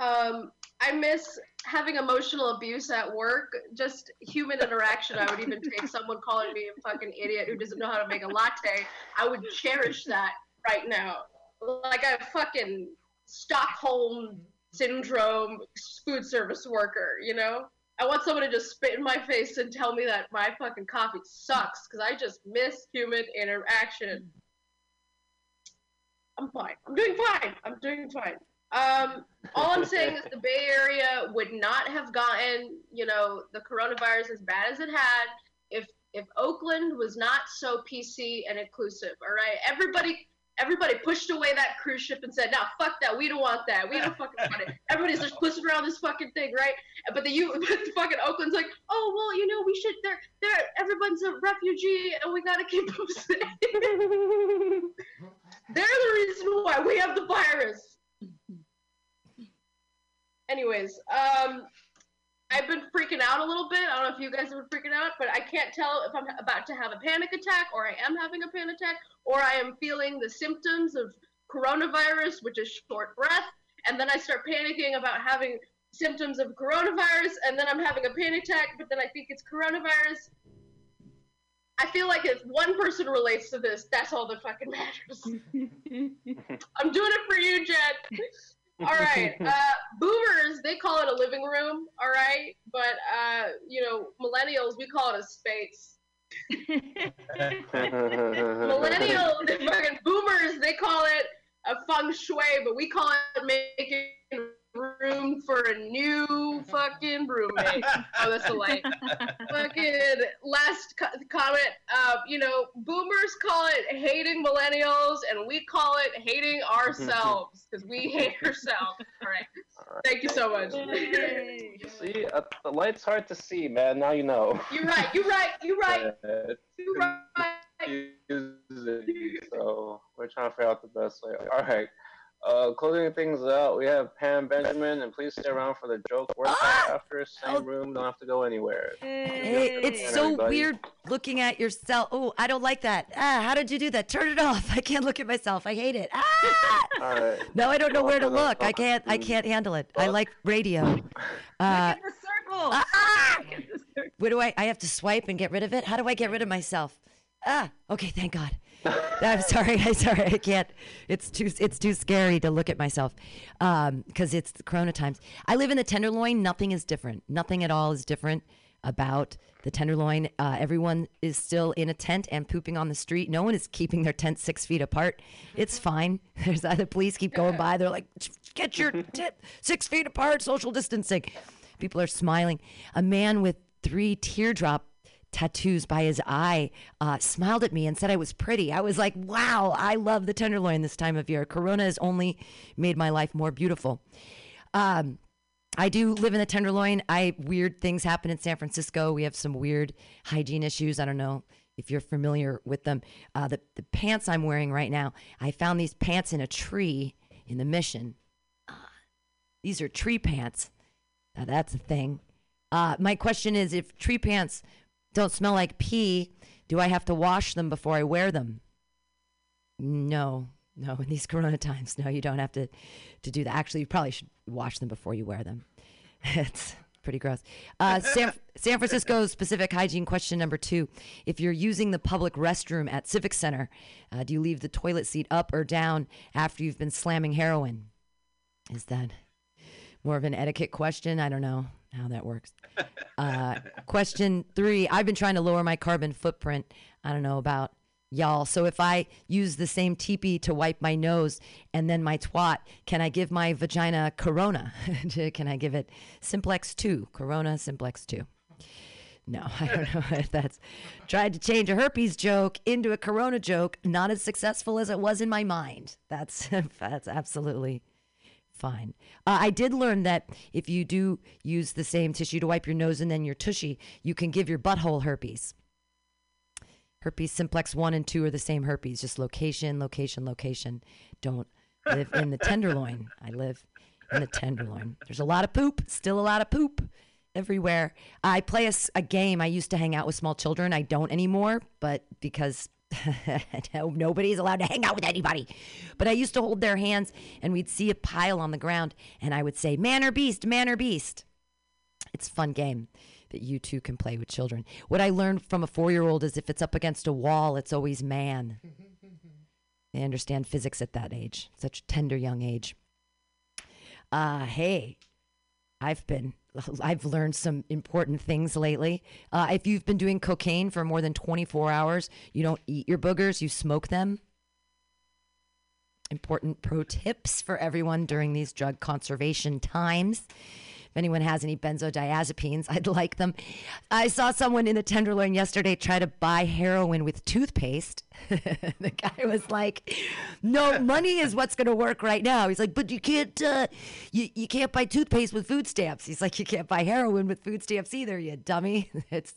Um, I miss having emotional abuse at work. Just human interaction. I would even take someone calling me a fucking idiot who doesn't know how to make a latte. I would cherish that right now. Like a fucking Stockholm syndrome food service worker, you know? I want someone to just spit in my face and tell me that my fucking coffee sucks because I just miss human interaction. I'm fine. I'm doing fine. I'm doing fine. Um, all I'm saying is the Bay Area would not have gotten, you know, the coronavirus as bad as it had if if Oakland was not so PC and inclusive. All right, everybody. Everybody pushed away that cruise ship and said, "Now, fuck that. We don't want that. We don't fucking want it." Everybody's just pushing around this fucking thing, right? But the you, but the fucking Oakland's like, "Oh well, you know, we should. They're, they're. Everyone's a refugee, and we gotta keep them safe." they're the reason why we have the virus. Anyways, um, I've been freaking out a little bit. I don't know if you guys have been freaking out, but I can't tell if I'm about to have a panic attack or I am having a panic attack or I am feeling the symptoms of coronavirus, which is short breath, and then I start panicking about having symptoms of coronavirus, and then I'm having a panic attack, but then I think it's coronavirus. I feel like if one person relates to this, that's all that fucking matters. I'm doing it for you, Jen. All right. Uh, boomers, they call it a living room, all right? But, uh, you know, millennials, we call it a space. Millennials, fucking boomers, they call it a feng shui, but we call it making room for a new fucking roommate. oh, that's a light. fucking last co- comment. Uh, you know, boomers call it hating millennials, and we call it hating ourselves because we hate ourselves. All right. Thank you so much. See, uh, the light's hard to see, man. Now you know. you're right. You're right. You're right. You're right. confusing, so we're trying to figure out the best way. All right. Uh, closing things out, we have Pam Benjamin, and please stay around for the joke workshop after. A same room, don't have to go anywhere. Hey, it's And so everybody- weird looking at yourself. Oh, I don't like that. Ah, how did you do that? Turn it off. I can't look at myself. I hate it. Ah! All right. No, I don't know where to look. I can't. I can't handle it. I like radio. Uh, circle. ah! Where do I? I have to swipe and get rid of it. How do I get rid of myself? Ah, okay. Thank God. I'm sorry. I'm sorry. I can't. It's too. It's too scary to look at myself, um, because it's the Corona times. I live in the Tenderloin. Nothing is different. Nothing at all is different about the Tenderloin. Uh, everyone is still in a tent and pooping on the street. No one is keeping their tent six feet apart. It's fine. There's the police keep going by. They're like, get your tent six feet apart, social distancing. People are smiling. A man with three teardrop tattoos by his eye uh, smiled at me and said I was pretty. I was like, wow, I love the Tenderloin this time of year. Corona has only made my life more beautiful. Um, I do live in the Tenderloin. I weird things happen in San Francisco. We have some weird hygiene issues. I don't know if you're familiar with them. Uh, the the pants I'm wearing right now, I found these pants in a tree in the Mission. Uh, these are tree pants. Now that's a thing. Uh, my question is, if tree pants don't smell like pee, do I have to wash them before I wear them? No, no. In these Corona times, no, you don't have to to do that. Actually, you probably should wash them before you wear them. it's pretty gross. Uh, San, San Francisco specific hygiene question number two: If you're using the public restroom at Civic Center, uh, do you leave the toilet seat up or down after you've been slamming heroin? Is that more of an etiquette question? I don't know how that works. Uh, question three I've been trying to lower my carbon footprint. I don't know about y'all. So if I use the same teepee to wipe my nose and then my twat, can I give my vagina Corona? can I give it Simplex 2? Corona Simplex 2. No, I don't know if that's tried to change a herpes joke into a corona joke. Not as successful as it was in my mind. That's that's absolutely fine. Uh, I did learn that if you do use the same tissue to wipe your nose and then your tushy, you can give your butthole herpes. Herpes simplex 1 and 2 are the same herpes, just location, location, location. Don't live in the tenderloin. I live in the tenderloin. There's a lot of poop, still a lot of poop everywhere. I play a game. I used to hang out with small children. I don't anymore, but because no- nobody's allowed to hang out with anybody. But I used to hold their hands and we'd see a pile on the ground and I would say, man or beast, man or beast. It's a fun game that you two can play with children. What I learned from a four year old is if it's up against a wall, it's always man. They understand physics at that age, such a tender young age. Uh, hey, I've been, I've learned some important things lately. Uh, if you've been doing cocaine for more than 24 hours, you don't eat your boogers, you smoke them. Important pro tips for everyone during these drug conservation times. If anyone has any benzodiazepines, I'd like them. I saw someone in the Tenderloin yesterday try to buy heroin with toothpaste. the guy was like, "No, money is what's going to work right now." He's like, "But you can't, uh, you you can't buy toothpaste with food stamps." He's like, "You can't buy heroin with food stamps either, you dummy." it's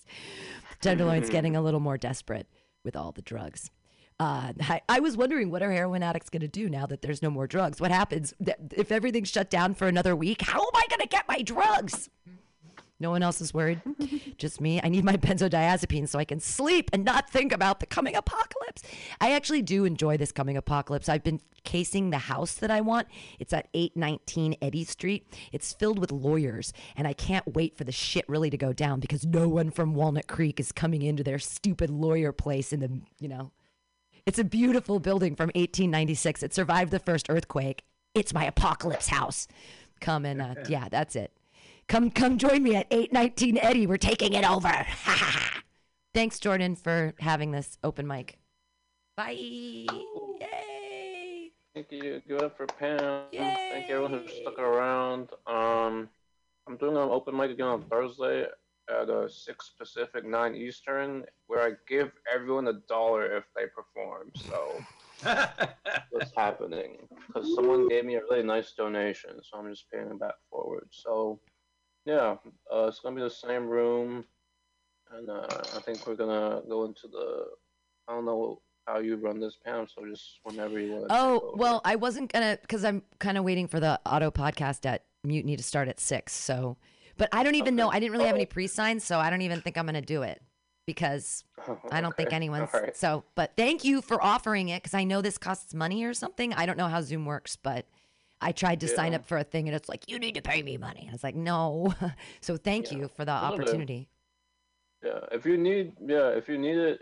Tenderloin's getting a little more desperate with all the drugs. Uh, I, I was wondering what are heroin addicts going to do now that there's no more drugs? What happens if everything's shut down for another week? How am I going to get my drugs? No one else is worried. Just me. I need my benzodiazepine so I can sleep and not think about the coming apocalypse. I actually do enjoy this coming apocalypse. I've been casing the house that I want. It's at 819 Eddy Street. It's filled with lawyers, and I can't wait for the shit really to go down because no one from Walnut Creek is coming into their stupid lawyer place in the, you know. It's a beautiful building from 1896. It survived the first earthquake. It's my apocalypse house. Come and uh, yeah, that's it. Come come join me at 819 Eddy. We're taking it over. Thanks Jordan for having this open mic. Bye. Yay. Thank you. Give it up for Pam. Thank you everyone who stuck around. Um, I'm doing an open mic again on Thursday at uh, 6 Pacific, 9 Eastern, where I give everyone a dollar if they perform. So what's happening? Because someone gave me a really nice donation, so I'm just paying it back forward. So yeah, uh, it's gonna be the same room, and uh, I think we're gonna go into the. I don't know how you run this, Pam. So just whenever you want. Oh, well, I wasn't gonna because I'm kind of waiting for the auto podcast at Mutiny to start at six. So, but I don't even know. I didn't really have any oh. pre-signs, so I don't even think I'm gonna do it because oh, I don't think anyone's. alright. So, but thank you for offering it because I know this costs money or something. I don't know how Zoom works, but I tried to sign up for a thing and it's like you need to pay me money. I was like, no. so thank you for the opportunity. Yeah, if you need, yeah, if you need it,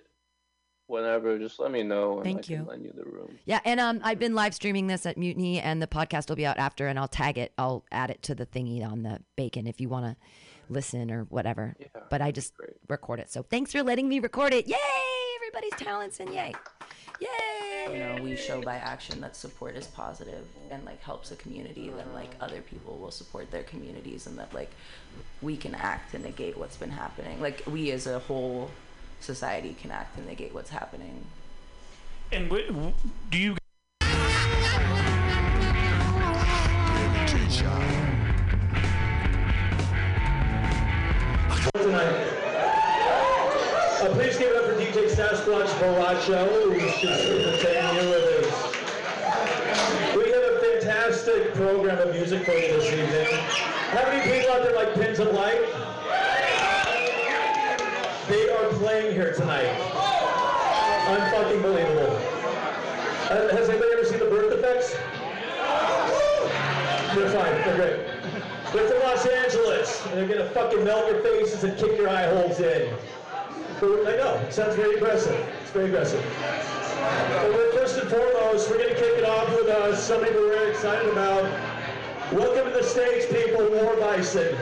whenever, just let me know. And Thank I can you. Lend you the room. Yeah, and um, I've been live streaming this at Mutiny, and the podcast will be out after, and I'll tag it. I'll add it to the thingy on the bacon if you want to listen or whatever. Yeah, but I just record it. So thanks for letting me record it. Yay! Everybody's talents and yay, yay! you know we show by action that support is positive and like helps a community then like other people will support their communities and that like we can act and negate what's been happening like we as a whole society can act and negate what's happening And w- w- do you tonight. Uh, please give it up for DJ Sasquatch Baracho, who's just entertaining you with his. We have a fantastic program of music for you this evening. How many people out there like Pins of Light? They are playing here tonight. Unfucking believable. Uh, has anybody ever seen the birth effects? They're fine. They're great. They're from Los Angeles. And they're gonna fucking melt your faces and kick your eye holes in. But I know, it sounds very aggressive. It's very aggressive. But we're- first and foremost, we're gonna kick it off with uh, something we're very excited about. Welcome to the stage, people, War Bison.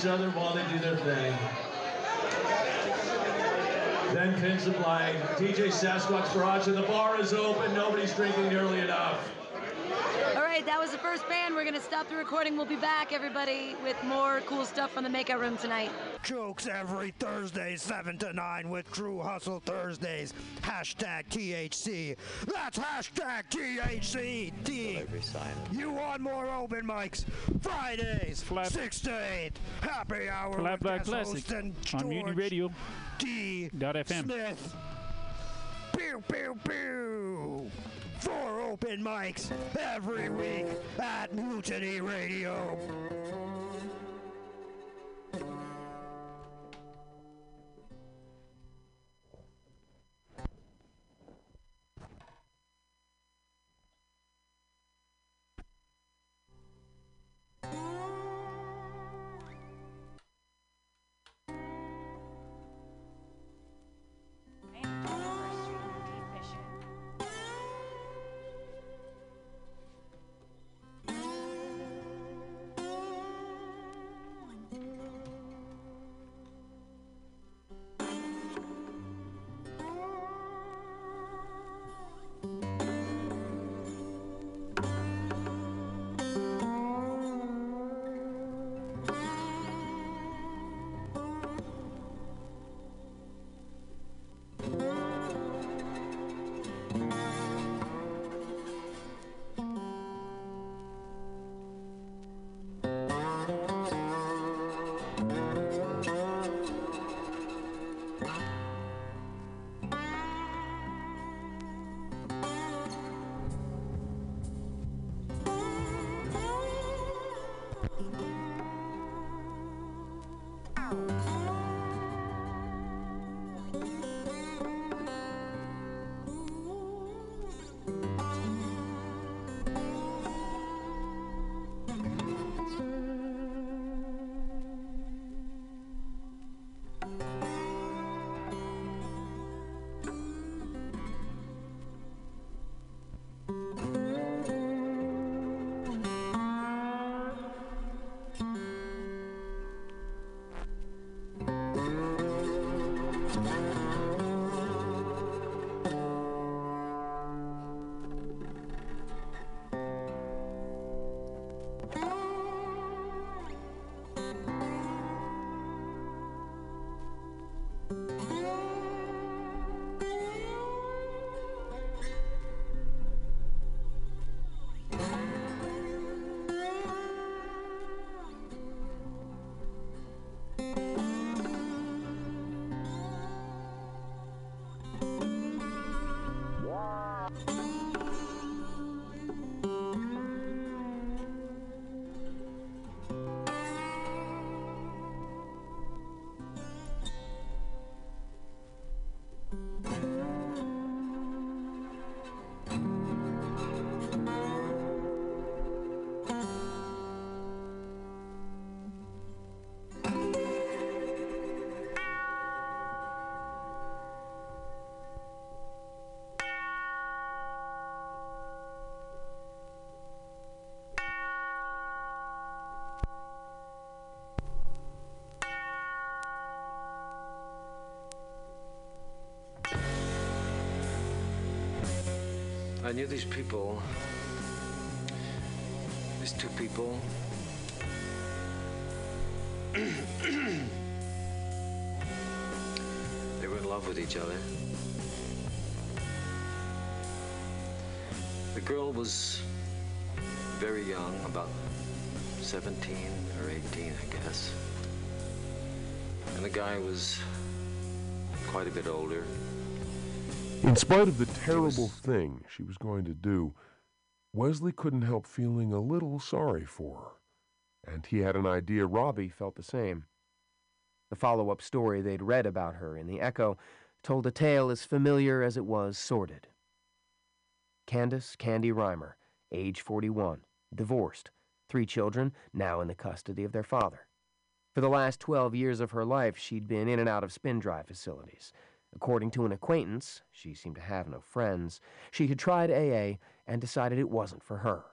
Each other while they do their thing. Then Pins of Light, DJ Sasquatch Garage, and the bar is open. Nobody's drinking nearly enough. All right, that was the first band. We're gonna stop the recording. We'll be back, everybody, with more cool stuff from the Makeout Room tonight. Jokes every Thursday, 7 to 9 with True Hustle Thursdays. Hashtag THC. That's hashtag THC. T. You want more open mics? Fridays, 6 to 8. Happy hour Flat with Black Classic and on Mutiny Radio. D. Dot FM. Smith. Pew, pew, pew. Four open mics every week at Mutiny Radio. Mm. I knew these people. These two people. they were in love with each other. The girl was very young, about 17 or 18, I guess. And the guy was quite a bit older. In spite of the terrible thing she was going to do, Wesley couldn't help feeling a little sorry for her. And he had an idea Robbie felt the same. The follow up story they'd read about her in the Echo told a tale as familiar as it was sordid. Candace Candy Rymer, age 41, divorced, three children now in the custody of their father. For the last 12 years of her life, she'd been in and out of spin drive facilities. According to an acquaintance, she seemed to have no friends, she had tried AA and decided it wasn't for her.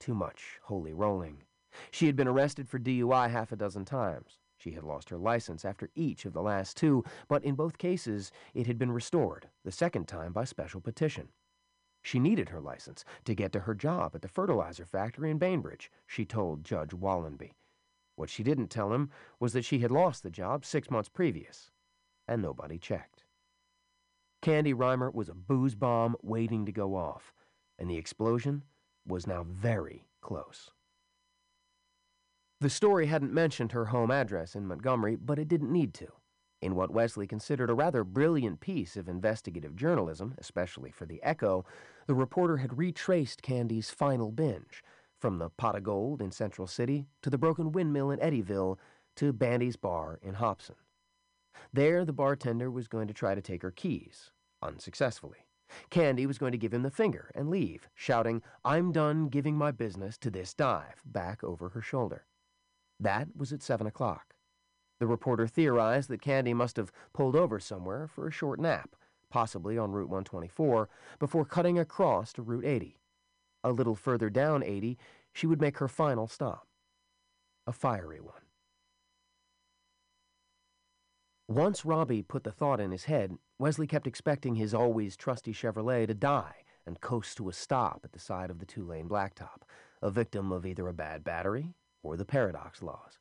Too much holy rolling. She had been arrested for DUI half a dozen times. She had lost her license after each of the last two, but in both cases it had been restored, the second time by special petition. She needed her license to get to her job at the fertilizer factory in Bainbridge, she told Judge Wallenby. What she didn't tell him was that she had lost the job six months previous, and nobody checked. Candy Rymer was a booze bomb waiting to go off, and the explosion was now very close. The story hadn't mentioned her home address in Montgomery, but it didn't need to. In what Wesley considered a rather brilliant piece of investigative journalism, especially for the Echo, the reporter had retraced Candy's final binge, from the Pot of Gold in Central City to the Broken Windmill in Eddyville to Bandy's Bar in Hobson. There, the bartender was going to try to take her keys, unsuccessfully. Candy was going to give him the finger and leave, shouting, I'm done giving my business to this dive, back over her shoulder. That was at seven o'clock. The reporter theorized that Candy must have pulled over somewhere for a short nap, possibly on Route 124, before cutting across to Route 80. A little further down 80, she would make her final stop. A fiery one. Once Robbie put the thought in his head, Wesley kept expecting his always trusty Chevrolet to die and coast to a stop at the side of the two lane blacktop, a victim of either a bad battery or the paradox laws.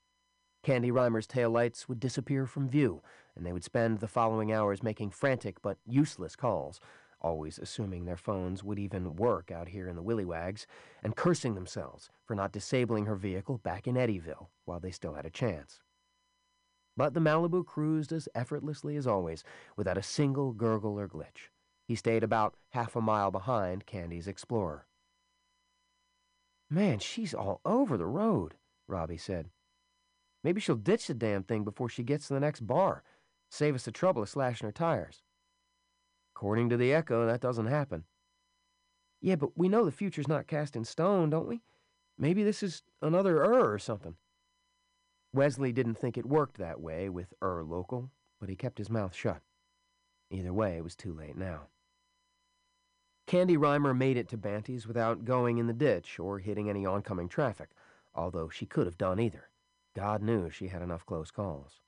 Candy Rymer's taillights would disappear from view, and they would spend the following hours making frantic but useless calls, always assuming their phones would even work out here in the Willywags, and cursing themselves for not disabling her vehicle back in Eddyville while they still had a chance. But the Malibu cruised as effortlessly as always, without a single gurgle or glitch. He stayed about half a mile behind Candy's Explorer. Man, she's all over the road, Robbie said. Maybe she'll ditch the damn thing before she gets to the next bar. Save us the trouble of slashing her tires. According to the Echo, that doesn't happen. Yeah, but we know the future's not cast in stone, don't we? Maybe this is another Ur or something. Wesley didn't think it worked that way with Ur Local, but he kept his mouth shut. Either way, it was too late now. Candy Rymer made it to Banty's without going in the ditch or hitting any oncoming traffic, although she could have done either. God knew she had enough close calls.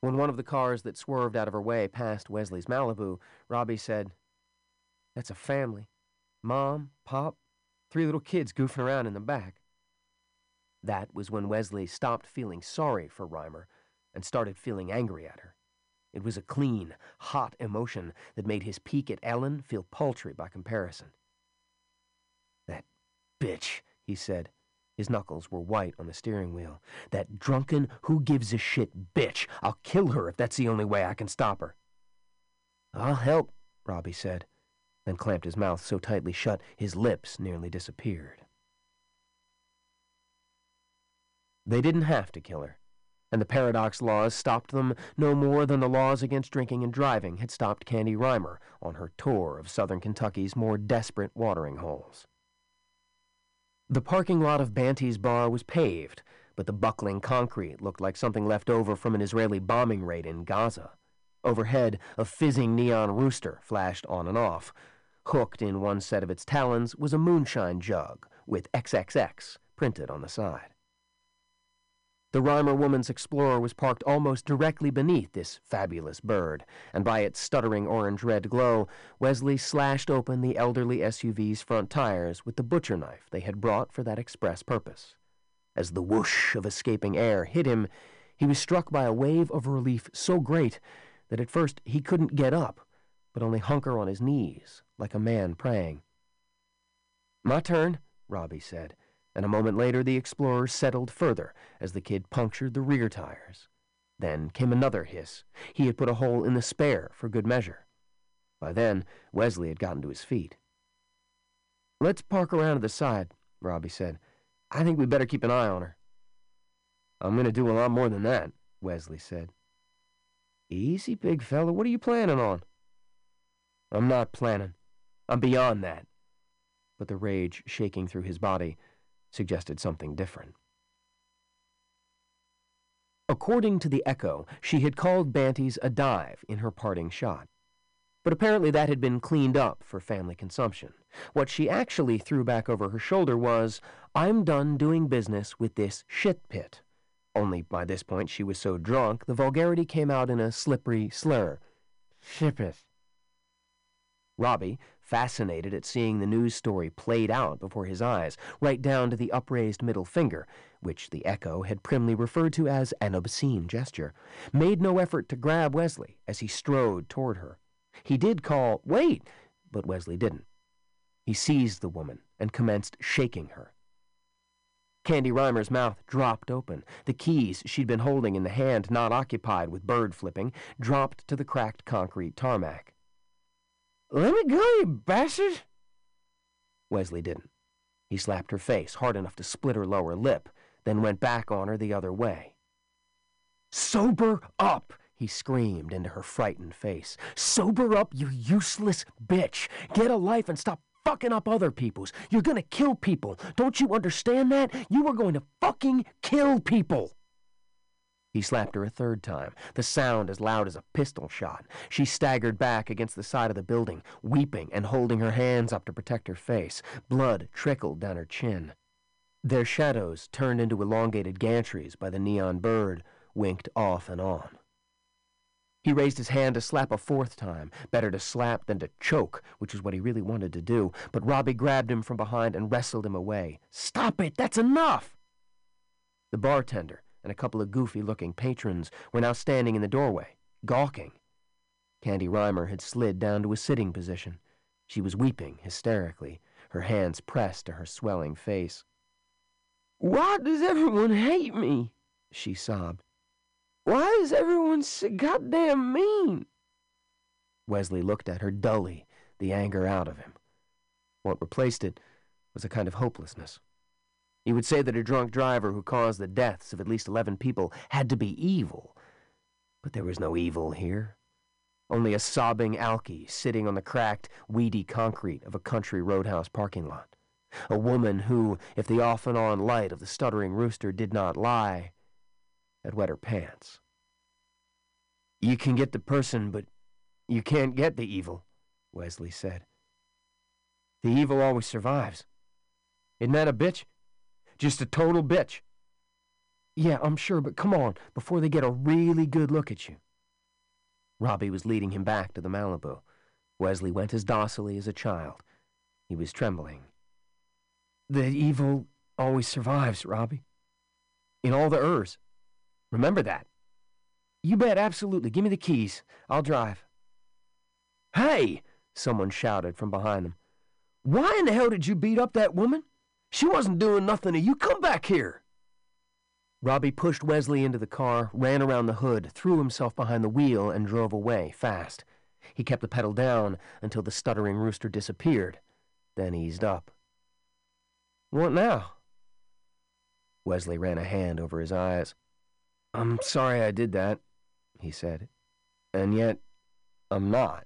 When one of the cars that swerved out of her way passed Wesley's Malibu, Robbie said, That's a family. Mom, Pop, three little kids goofing around in the back. That was when Wesley stopped feeling sorry for Rymer and started feeling angry at her. It was a clean, hot emotion that made his peek at Ellen feel paltry by comparison. That bitch, he said. His knuckles were white on the steering wheel. That drunken, who gives a shit bitch. I'll kill her if that's the only way I can stop her. I'll help, Robbie said, then clamped his mouth so tightly shut his lips nearly disappeared. They didn't have to kill her, and the paradox laws stopped them no more than the laws against drinking and driving had stopped Candy Rymer on her tour of southern Kentucky's more desperate watering holes. The parking lot of Banty's bar was paved, but the buckling concrete looked like something left over from an Israeli bombing raid in Gaza. Overhead, a fizzing neon rooster flashed on and off. Hooked in one set of its talons was a moonshine jug with XXX printed on the side. The Rymer Woman's Explorer was parked almost directly beneath this fabulous bird, and by its stuttering orange-red glow, Wesley slashed open the elderly SUV's front tires with the butcher knife they had brought for that express purpose. As the whoosh of escaping air hit him, he was struck by a wave of relief so great that at first he couldn't get up, but only hunker on his knees, like a man praying. My turn, Robbie said and a moment later the Explorer settled further as the kid punctured the rear tires. Then came another hiss. He had put a hole in the spare for good measure. By then, Wesley had gotten to his feet. Let's park around to the side, Robbie said. I think we'd better keep an eye on her. I'm going to do a lot more than that, Wesley said. Easy, big fella. What are you planning on? I'm not planning. I'm beyond that. But the rage shaking through his body suggested something different. According to the Echo, she had called Banty's a dive in her parting shot. But apparently that had been cleaned up for family consumption. What she actually threw back over her shoulder was, I'm done doing business with this shit pit. Only by this point she was so drunk, the vulgarity came out in a slippery slur. Shit pit. Robbie, fascinated at seeing the news story played out before his eyes, right down to the upraised middle finger, which the Echo had primly referred to as an obscene gesture, made no effort to grab Wesley as he strode toward her. He did call, Wait! But Wesley didn't. He seized the woman and commenced shaking her. Candy Rymer's mouth dropped open. The keys she'd been holding in the hand not occupied with bird flipping dropped to the cracked concrete tarmac. Let me go, you bastard! Wesley didn't. He slapped her face hard enough to split her lower lip, then went back on her the other way. Sober up! he screamed into her frightened face. Sober up, you useless bitch! Get a life and stop fucking up other people's. You're gonna kill people. Don't you understand that? You are going to fucking kill people! He slapped her a third time, the sound as loud as a pistol shot. She staggered back against the side of the building, weeping and holding her hands up to protect her face. Blood trickled down her chin. Their shadows, turned into elongated gantries by the neon bird, winked off and on. He raised his hand to slap a fourth time. Better to slap than to choke, which is what he really wanted to do. But Robbie grabbed him from behind and wrestled him away. Stop it! That's enough! The bartender and a couple of goofy-looking patrons were now standing in the doorway, gawking. Candy Rymer had slid down to a sitting position. She was weeping hysterically, her hands pressed to her swelling face. Why does everyone hate me? she sobbed. Why is everyone so goddamn mean? Wesley looked at her dully, the anger out of him. What replaced it was a kind of hopelessness. He would say that a drunk driver who caused the deaths of at least eleven people had to be evil. But there was no evil here. Only a sobbing alkie sitting on the cracked, weedy concrete of a country roadhouse parking lot. A woman who, if the off and on light of the stuttering rooster did not lie, had wet her pants. You can get the person, but you can't get the evil, Wesley said. The evil always survives. Isn't that a bitch? Just a total bitch. Yeah, I'm sure, but come on, before they get a really good look at you. Robbie was leading him back to the Malibu. Wesley went as docilely as a child. He was trembling. The evil always survives, Robbie. In all the Urs. Remember that. You bet, absolutely. Give me the keys. I'll drive. Hey! Someone shouted from behind them. Why in the hell did you beat up that woman? She wasn't doing nothing to you. Come back here. Robbie pushed Wesley into the car, ran around the hood, threw himself behind the wheel, and drove away fast. He kept the pedal down until the stuttering rooster disappeared, then eased up. What now? Wesley ran a hand over his eyes. I'm sorry I did that, he said. And yet, I'm not.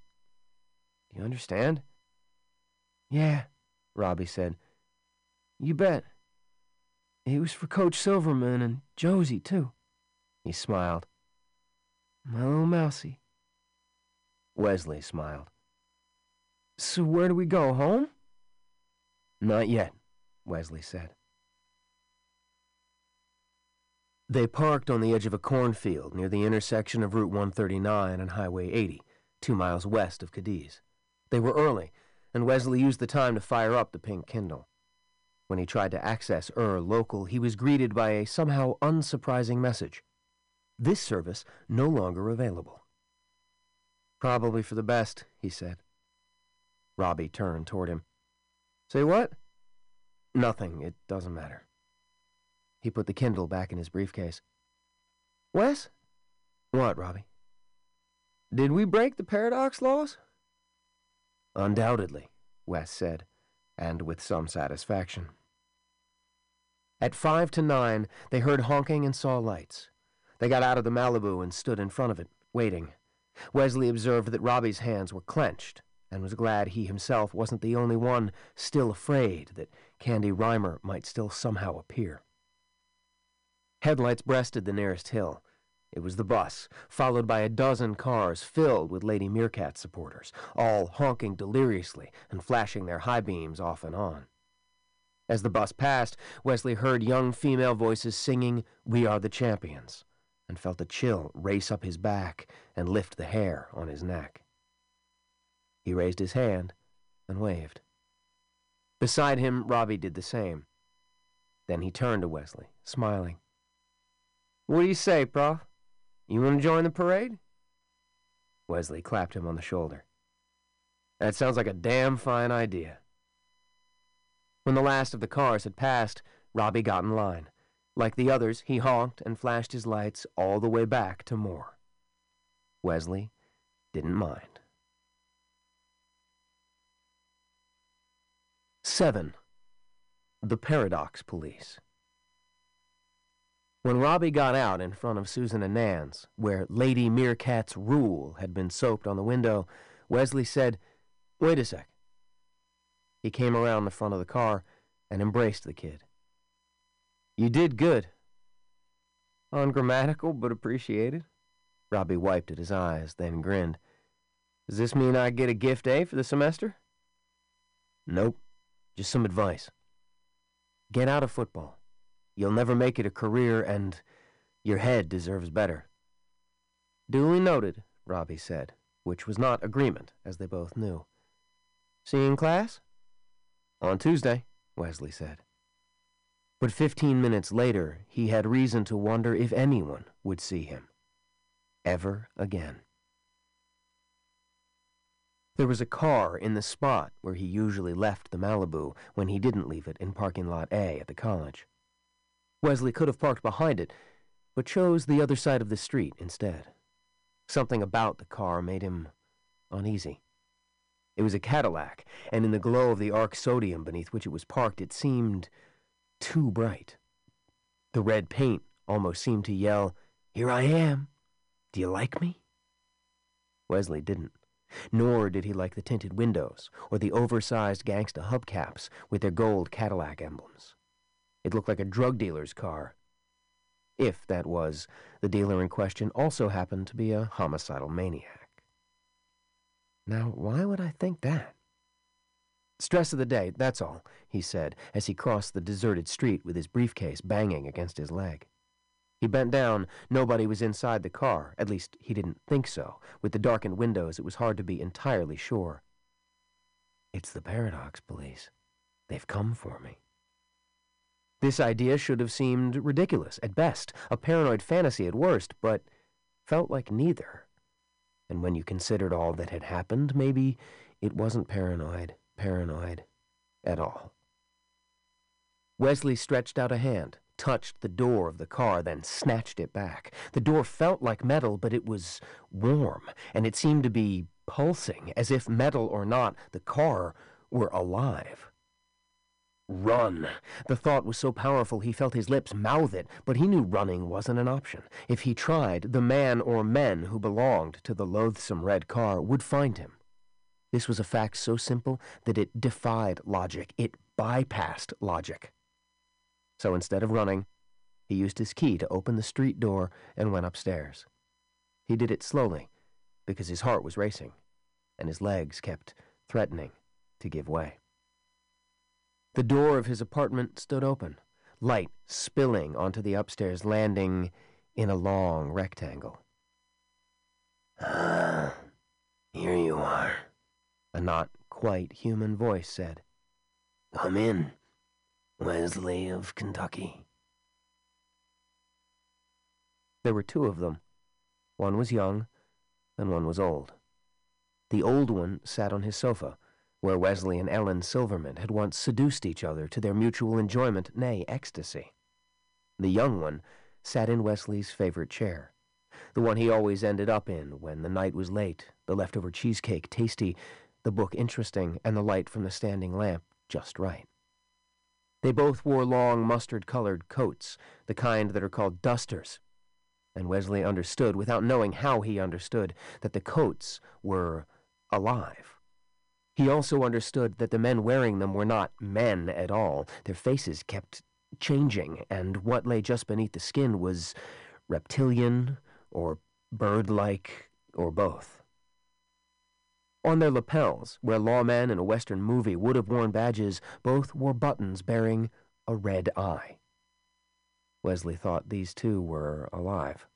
Do you understand? Yeah, Robbie said. You bet. It was for Coach Silverman and Josie, too. He smiled. My little mousie. Wesley smiled. So where do we go, home? Not yet, Wesley said. They parked on the edge of a cornfield near the intersection of Route 139 and Highway 80, two miles west of Cadiz. They were early, and Wesley used the time to fire up the pink Kindle. When he tried to access Ur Local, he was greeted by a somehow unsurprising message. This service no longer available. Probably for the best, he said. Robbie turned toward him. Say what? Nothing. It doesn't matter. He put the Kindle back in his briefcase. Wes? What, Robbie? Did we break the paradox laws? Undoubtedly, Wes said, and with some satisfaction. At five to nine, they heard honking and saw lights. They got out of the Malibu and stood in front of it, waiting. Wesley observed that Robbie's hands were clenched, and was glad he himself wasn't the only one still afraid that Candy Rymer might still somehow appear. Headlights breasted the nearest hill. It was the bus, followed by a dozen cars filled with Lady Meerkat supporters, all honking deliriously and flashing their high beams off and on. As the bus passed, Wesley heard young female voices singing We Are the Champions, and felt a chill race up his back and lift the hair on his neck. He raised his hand and waved. Beside him, Robbie did the same. Then he turned to Wesley, smiling. What do you say, Prof? You want to join the parade? Wesley clapped him on the shoulder. That sounds like a damn fine idea. When the last of the cars had passed, Robbie got in line. Like the others, he honked and flashed his lights all the way back to Moore. Wesley didn't mind. 7. The Paradox Police. When Robbie got out in front of Susan and Nan's, where Lady Meerkat's rule had been soaped on the window, Wesley said, Wait a sec. He came around the front of the car and embraced the kid. You did good. Ungrammatical, but appreciated. Robbie wiped at his eyes, then grinned. Does this mean I get a gift A for the semester? Nope. Just some advice. Get out of football. You'll never make it a career, and your head deserves better. Duly noted, Robbie said, which was not agreement, as they both knew. See you in class? On Tuesday, Wesley said. But fifteen minutes later, he had reason to wonder if anyone would see him. Ever again. There was a car in the spot where he usually left the Malibu when he didn't leave it in parking lot A at the college. Wesley could have parked behind it, but chose the other side of the street instead. Something about the car made him uneasy. It was a Cadillac, and in the glow of the arc sodium beneath which it was parked, it seemed too bright. The red paint almost seemed to yell, Here I am. Do you like me? Wesley didn't. Nor did he like the tinted windows or the oversized gangsta hubcaps with their gold Cadillac emblems. It looked like a drug dealer's car. If that was, the dealer in question also happened to be a homicidal maniac. Now, why would I think that? Stress of the day, that's all, he said, as he crossed the deserted street with his briefcase banging against his leg. He bent down. Nobody was inside the car. At least, he didn't think so. With the darkened windows, it was hard to be entirely sure. It's the Paradox Police. They've come for me. This idea should have seemed ridiculous at best, a paranoid fantasy at worst, but felt like neither. And when you considered all that had happened, maybe it wasn't paranoid, paranoid at all. Wesley stretched out a hand, touched the door of the car, then snatched it back. The door felt like metal, but it was warm, and it seemed to be pulsing, as if metal or not, the car were alive. Run! The thought was so powerful he felt his lips mouth it, but he knew running wasn't an option. If he tried, the man or men who belonged to the loathsome red car would find him. This was a fact so simple that it defied logic. It bypassed logic. So instead of running, he used his key to open the street door and went upstairs. He did it slowly, because his heart was racing, and his legs kept threatening to give way. The door of his apartment stood open, light spilling onto the upstairs landing in a long rectangle. Ah, here you are, a not quite human voice said. Come in, Wesley of Kentucky. There were two of them. One was young, and one was old. The old one sat on his sofa, where Wesley and Ellen Silverman had once seduced each other to their mutual enjoyment, nay, ecstasy. The young one sat in Wesley's favorite chair, the one he always ended up in when the night was late, the leftover cheesecake tasty, the book interesting, and the light from the standing lamp just right. They both wore long mustard-colored coats, the kind that are called dusters, and Wesley understood, without knowing how he understood, that the coats were alive. He also understood that the men wearing them were not men at all. Their faces kept changing, and what lay just beneath the skin was reptilian or bird like or both. On their lapels, where lawmen in a Western movie would have worn badges, both wore buttons bearing a red eye. Wesley thought these two were alive.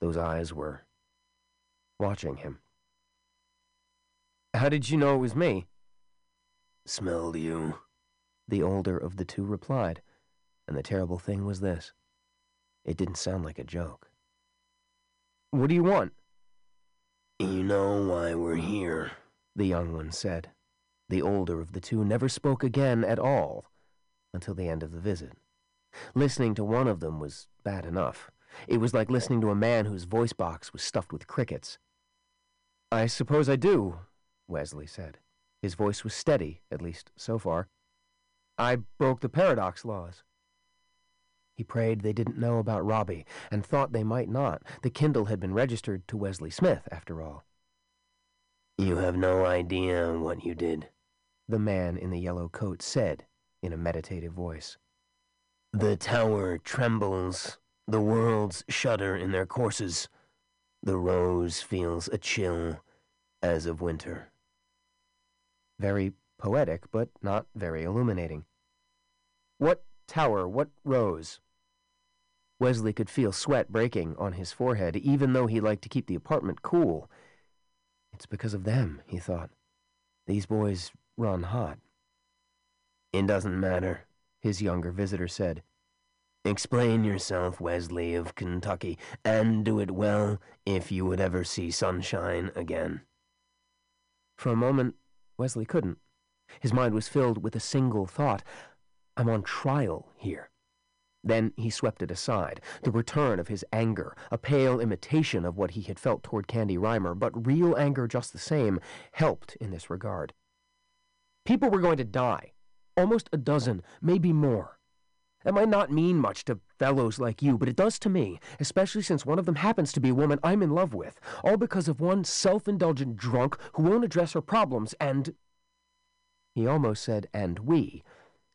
Those eyes were watching him. How did you know it was me? Smelled you, the older of the two replied, and the terrible thing was this. It didn't sound like a joke. What do you want? You know why we're here, the young one said. The older of the two never spoke again at all until the end of the visit. Listening to one of them was bad enough. It was like listening to a man whose voice box was stuffed with crickets. I suppose I do, Wesley said. His voice was steady, at least so far. I broke the paradox laws. He prayed they didn't know about Robbie, and thought they might not. The Kindle had been registered to Wesley Smith, after all. You have no idea what you did, the man in the yellow coat said in a meditative voice. The tower trembles, the worlds shudder in their courses. The rose feels a chill as of winter. Very poetic, but not very illuminating. What tower, what rose? Wesley could feel sweat breaking on his forehead, even though he liked to keep the apartment cool. It's because of them, he thought. These boys run hot. It doesn't matter, his younger visitor said. Explain yourself, Wesley of Kentucky, and do it well if you would ever see sunshine again. For a moment, Wesley couldn't. His mind was filled with a single thought I'm on trial here. Then he swept it aside, the return of his anger, a pale imitation of what he had felt toward Candy Rymer, but real anger just the same, helped in this regard. People were going to die. Almost a dozen, maybe more. That might not mean much to fellows like you, but it does to me, especially since one of them happens to be a woman I'm in love with, all because of one self-indulgent drunk who won't address her problems and... He almost said, and we,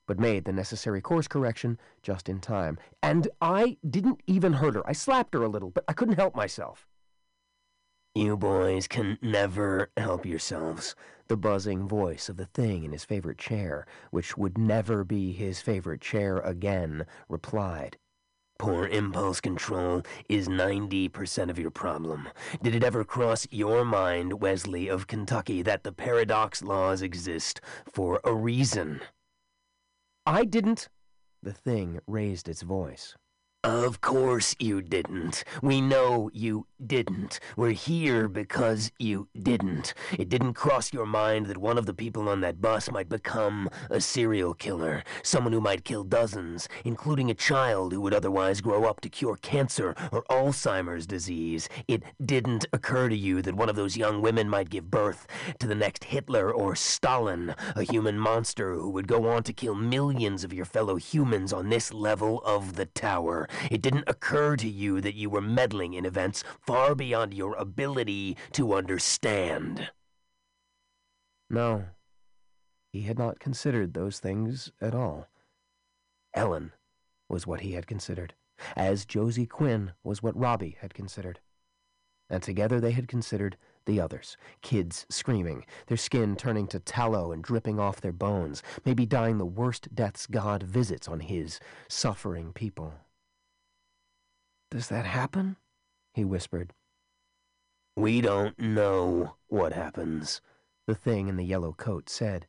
but made the necessary course correction just in time. And I didn't even hurt her. I slapped her a little, but I couldn't help myself. You boys can never help yourselves, the buzzing voice of the thing in his favorite chair, which would never be his favorite chair again, replied. Poor impulse control is 90% of your problem. Did it ever cross your mind, Wesley of Kentucky, that the paradox laws exist for a reason? I didn't. The thing raised its voice. Of course you didn't. We know you didn't. We're here because you didn't. It didn't cross your mind that one of the people on that bus might become a serial killer, someone who might kill dozens, including a child who would otherwise grow up to cure cancer or Alzheimer's disease. It didn't occur to you that one of those young women might give birth to the next Hitler or Stalin, a human monster who would go on to kill millions of your fellow humans on this level of the tower. It didn't occur to you that you were meddling in events far beyond your ability to understand. No, he had not considered those things at all. Ellen was what he had considered, as Josie Quinn was what Robbie had considered. And together they had considered the others, kids screaming, their skin turning to tallow and dripping off their bones, maybe dying the worst deaths God visits on his suffering people. Does that happen? He whispered. We don't know what happens, the thing in the yellow coat said.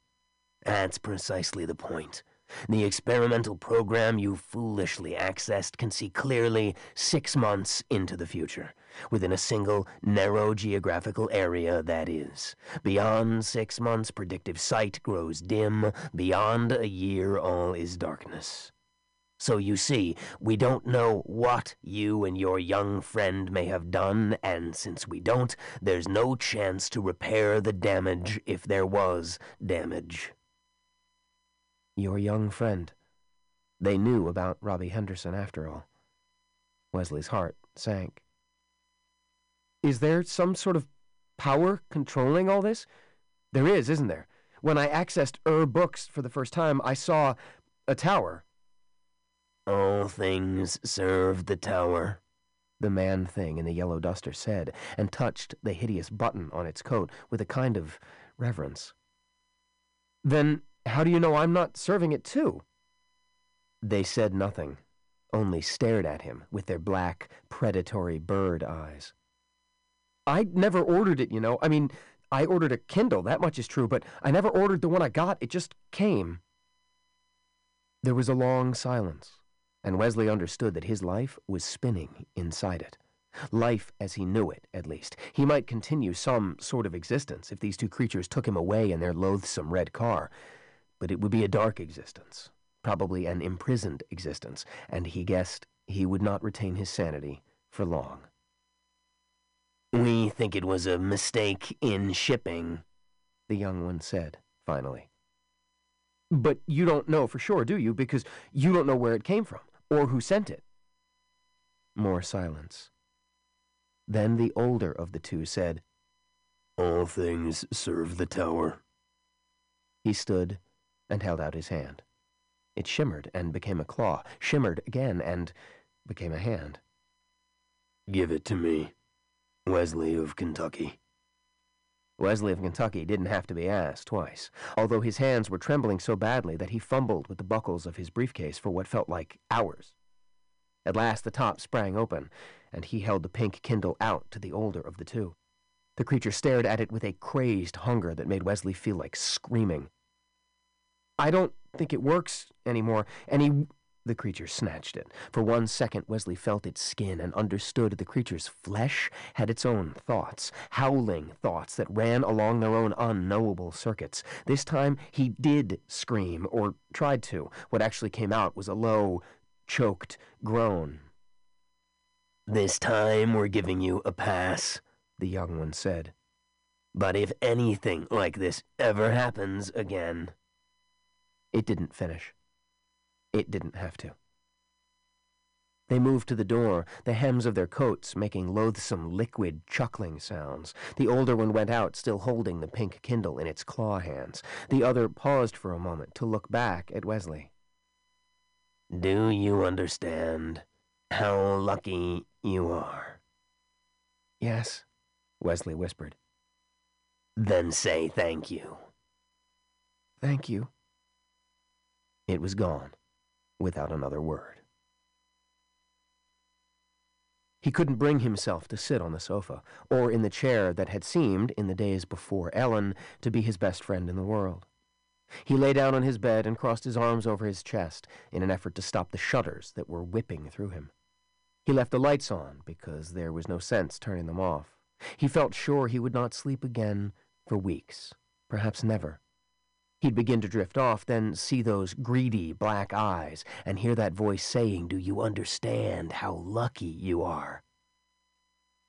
That's precisely the point. The experimental program you foolishly accessed can see clearly six months into the future, within a single, narrow geographical area, that is. Beyond six months, predictive sight grows dim. Beyond a year, all is darkness. So you see, we don't know what you and your young friend may have done, and since we don't, there's no chance to repair the damage if there was damage. Your young friend. They knew about Robbie Henderson after all. Wesley's heart sank. Is there some sort of power controlling all this? There is, isn't there? When I accessed Ur books for the first time, I saw a tower. All things serve the tower, the man thing in the yellow duster said, and touched the hideous button on its coat with a kind of reverence. Then how do you know I'm not serving it too? They said nothing, only stared at him with their black, predatory bird eyes. I never ordered it, you know. I mean, I ordered a Kindle, that much is true, but I never ordered the one I got. It just came. There was a long silence, and Wesley understood that his life was spinning inside it. Life as he knew it, at least. He might continue some sort of existence if these two creatures took him away in their loathsome red car, but it would be a dark existence, probably an imprisoned existence, and he guessed he would not retain his sanity for long. We think it was a mistake in shipping, the young one said, finally. But you don't know for sure, do you? Because you don't know where it came from, or who sent it. More silence. Then the older of the two said, All things serve the tower. He stood and held out his hand. It shimmered and became a claw, shimmered again and became a hand. Give it to me, Wesley of Kentucky. Wesley of Kentucky didn't have to be asked twice, although his hands were trembling so badly that he fumbled with the buckles of his briefcase for what felt like hours. At last the top sprang open, and he held the pink Kindle out to the older of the two. The creature stared at it with a crazed hunger that made Wesley feel like screaming. I don't think it works anymore, and he... The creature snatched it. For one second, Wesley felt its skin and understood the creature's flesh had its own thoughts, howling thoughts that ran along their own unknowable circuits. This time, he did scream, or tried to. What actually came out was a low, choked groan. This time we're giving you a pass, the young one said. But if anything like this ever happens again. It didn't finish. It didn't have to. They moved to the door, the hems of their coats making loathsome, liquid, chuckling sounds. The older one went out, still holding the pink Kindle in its claw hands. The other paused for a moment to look back at Wesley. Do you understand how lucky you are? Yes, Wesley whispered. Then say thank you. Thank you. It was gone, without another word. He couldn't bring himself to sit on the sofa, or in the chair that had seemed, in the days before Ellen, to be his best friend in the world. He lay down on his bed and crossed his arms over his chest in an effort to stop the shudders that were whipping through him. He left the lights on because there was no sense turning them off. He felt sure he would not sleep again for weeks, perhaps never. He'd begin to drift off, then see those greedy black eyes and hear that voice saying, Do you understand how lucky you are?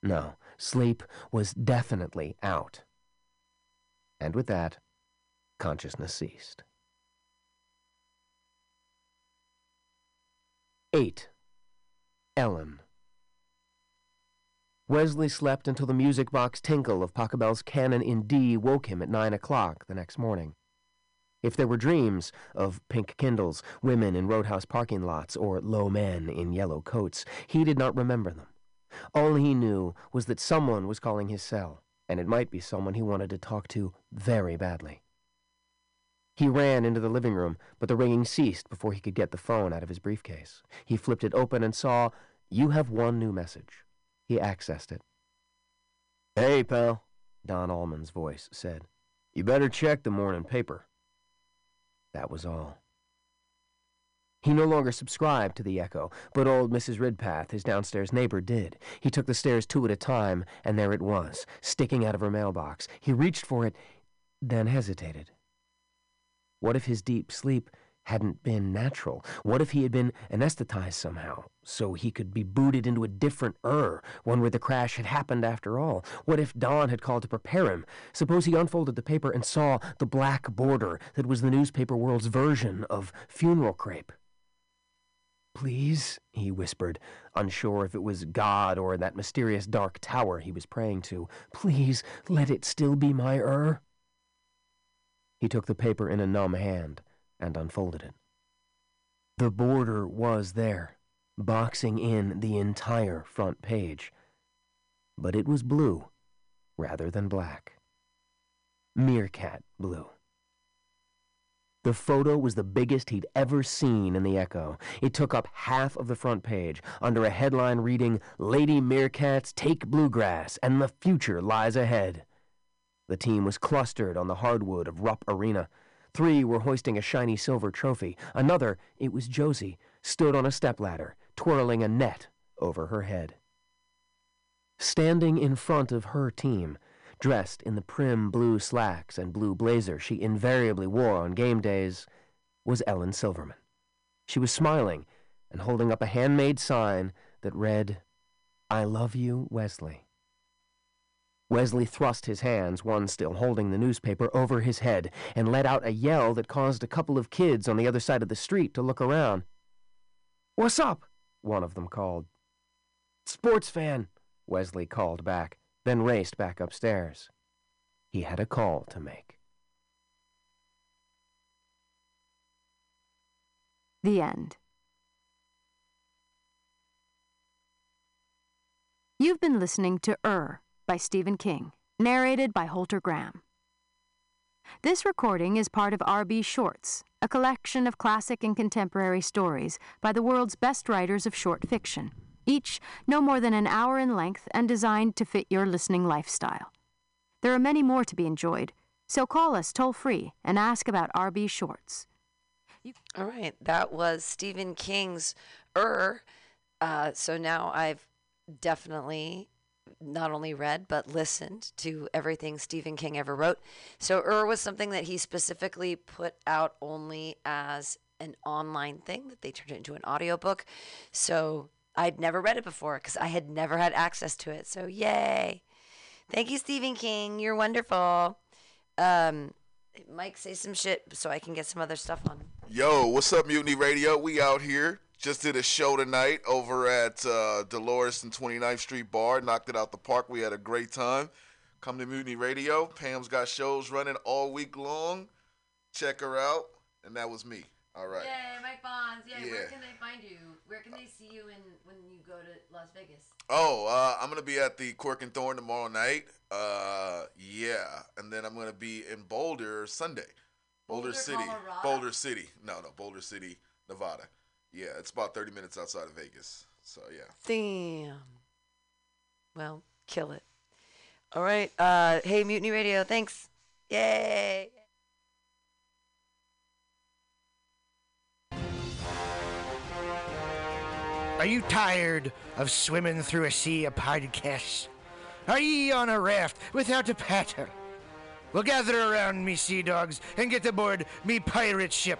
No, sleep was definitely out. And with that, consciousness ceased. 8. Ellen. Wesley slept until the music box tinkle of Pachelbel's Canon in D woke him at nine o'clock the next morning. If there were dreams of pink Kindles, women in roadhouse parking lots, or low men in yellow coats, he did not remember them. All he knew was that someone was calling his cell, and it might be someone he wanted to talk to very badly. He ran into the living room, but the ringing ceased before he could get the phone out of his briefcase. He flipped it open and saw, You have one new message. He accessed it. Hey, pal, Don Allman's voice said. You better check the morning paper. That was all. He no longer subscribed to the Echo, but old Mrs. Ridpath, his downstairs neighbor, did. He took the stairs two at a time, and there it was, sticking out of her mailbox. He reached for it, then hesitated. What if his deep sleep hadn't been natural? What if he had been anesthetized somehow, so he could be booted into a different Ur, one where the crash had happened after all? What if Don had called to prepare him? Suppose he unfolded the paper and saw the black border that was the newspaper world's version of funeral crepe. Please, he whispered, unsure if it was God or that mysterious dark tower he was praying to. Please, let it still be my Ur. He took the paper in a numb hand and unfolded it. The border was there, boxing in the entire front page. But it was blue rather than black. Meerkat blue. The photo was the biggest he'd ever seen in the Echo. It took up half of the front page, under a headline reading, Lady Meerkats take bluegrass, and the future lies ahead. The team was clustered on the hardwood of Rupp Arena. Three were hoisting a shiny silver trophy. Another, it was Josie, stood on a stepladder, twirling a net over her head. Standing in front of her team, dressed in the prim blue slacks and blue blazer she invariably wore on game days, was Ellen Silverman. She was smiling and holding up a handmade sign that read, I love you, Wesley. Wesley thrust his hands, one still holding the newspaper, over his head and let out a yell that caused a couple of kids on the other side of the street to look around. What's up? one of them called. Sports fan, Wesley called back, then raced back upstairs. He had a call to make. The end. You've been listening to Ur by Stephen King, narrated by Holter Graham. This recording is part of RB Shorts, a collection of classic and contemporary stories by the world's best writers of short fiction, each no more than an hour in length and designed to fit your listening lifestyle. There are many more to be enjoyed, so call us toll free and ask about RB Shorts. All right, that was Stephen King's Ur. Uh, so now I've definitely not only read but listened to everything Stephen King ever wrote. So Ur was something that he specifically put out only as an online thing that they turned it into an audiobook. So I'd never read it before because I had never had access to it. So yay. Thank you, Stephen King. You're wonderful. Um, Mike, say some shit so I can get some other stuff on. Yo, what's up, Mutiny Radio? We out here. Just did a show tonight over at uh, Dolores and 29th Street Bar. Knocked it out the park. We had a great time. Come to Mutiny Radio. Pam's got shows running all week long. Check her out. And that was me. All right. Yay, Mike Bonds. Yay, where can they find you? Where can they see you in when you go to Las Vegas? Oh, uh, I'm gonna be at the Cork and Thorn tomorrow night. Uh, yeah, and then I'm gonna be in Boulder Sunday. Boulder, Boulder, City. Colorado? Boulder City. No, no, Boulder City, Nevada. Yeah, it's about 30 minutes outside of Vegas. So yeah. Damn. Well, kill it. All right. Uh, hey, Mutiny Radio. Thanks. Yay. Are you tired of swimming through a sea of podcasts? Are ye on a raft without a paddle? Well, gather around me, sea dogs, and get aboard me pirate ship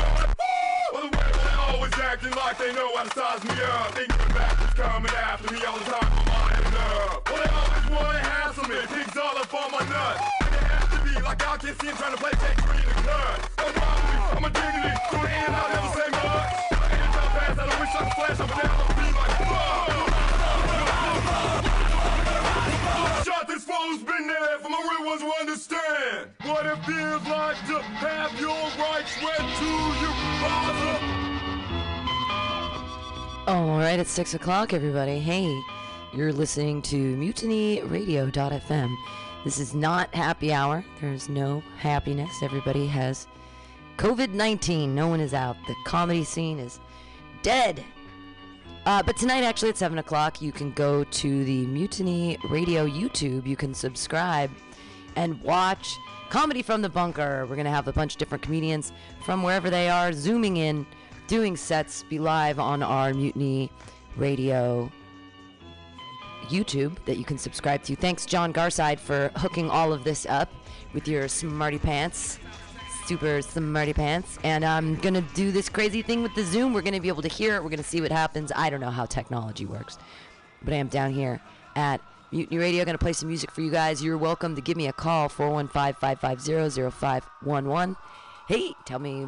Acting like they know how to size me up. They know bastards coming after me all the time. I'm lining up. Well, they always wanna hassle me. Pigs all up on my nuts. And it has to be like I can't see him trying to play take three in the cut. Don't. I'm a dignity. Going in and out, never say much. Anytime fast, I wish I could flash up and down. I'll be like. Shot this fool's been there for my real ones who understand what it feels like to have your rights read to you, father. All right, it's six o'clock, everybody. Hey, you're listening to MutinyRadio.fm. This is not happy hour. There's no happiness. Everybody has COVID 19. No one is out. The comedy scene is dead. Uh, but tonight, actually, at 7 o'clock, you can go to the Mutiny Radio YouTube. You can subscribe and watch Comedy from the Bunker. We're going to have a bunch of different comedians from wherever they are zooming in, doing sets, be live on our Mutiny Radio YouTube that you can subscribe to. Thanks, John Garside, for hooking all of this up with your smarty pants. super smarty pants, and I'm gonna do this crazy thing with the Zoom. We're gonna be able to hear it. We're gonna see what happens. I don't know how technology works, but I am down here at Mutiny Radio. Gonna play some music for you guys. You're welcome to give me a call 415-550-0511. Hey, tell me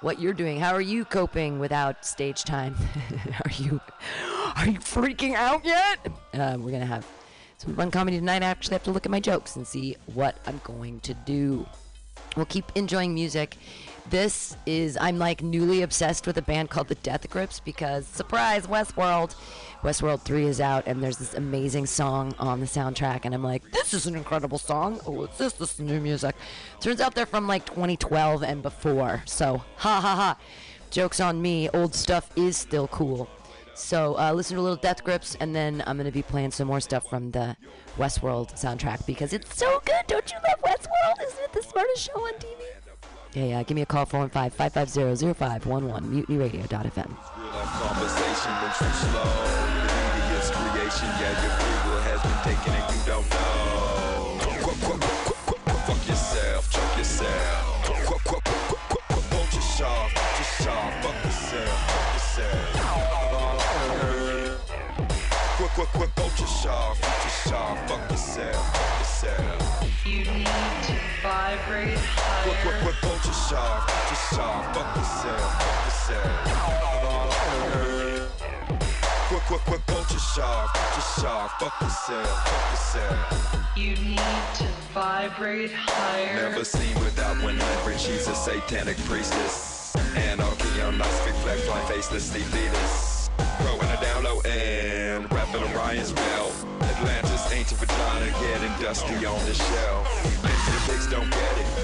what you're doing. How are you coping without stage time? are you are you freaking out yet? Uh, we're gonna have some fun comedy tonight. I actually have to look at my jokes and see what I'm going to do. We'll keep enjoying music. This is I'm like newly obsessed with a band called the Death Grips because surprise Westworld. Westworld 3 is out and there's this amazing song on the soundtrack and I'm like, this is an incredible song. Oh, what's this? This is new music. Turns out they're from like 2012 and before. So, ha ha ha. Joke's on me. Old stuff is still cool. So uh, listen to a little Death Grips, and then I'm gonna be playing some more stuff from the Westworld soundtrack because it's so good. Don't you love Westworld? Isn't it the smartest show on TV? Yeah. Give me a call 415-550-0511, mutinyradio.fm. conversation moves too slow. The media's creation, yeah. Quick, quick, quick, won't you shaft, you shaft, fuck yourself, fuck yourself. You need to vibrate Quick, quick, higher. quick, won't you shaft, you shaft, fuck yourself, fuck yourself. Quick, quick, quick, won't you shaft, you shaft, fuck yourself, fuck yourself. You need to vibrate higher. Never seen without 100, she's a satanic priestess. Anarchy on nice flag flying faceless elitists. Growing a down low and rapping Orion's bell. Atlantis ancient vagina getting dusty on the shelf. Pigs don't get it.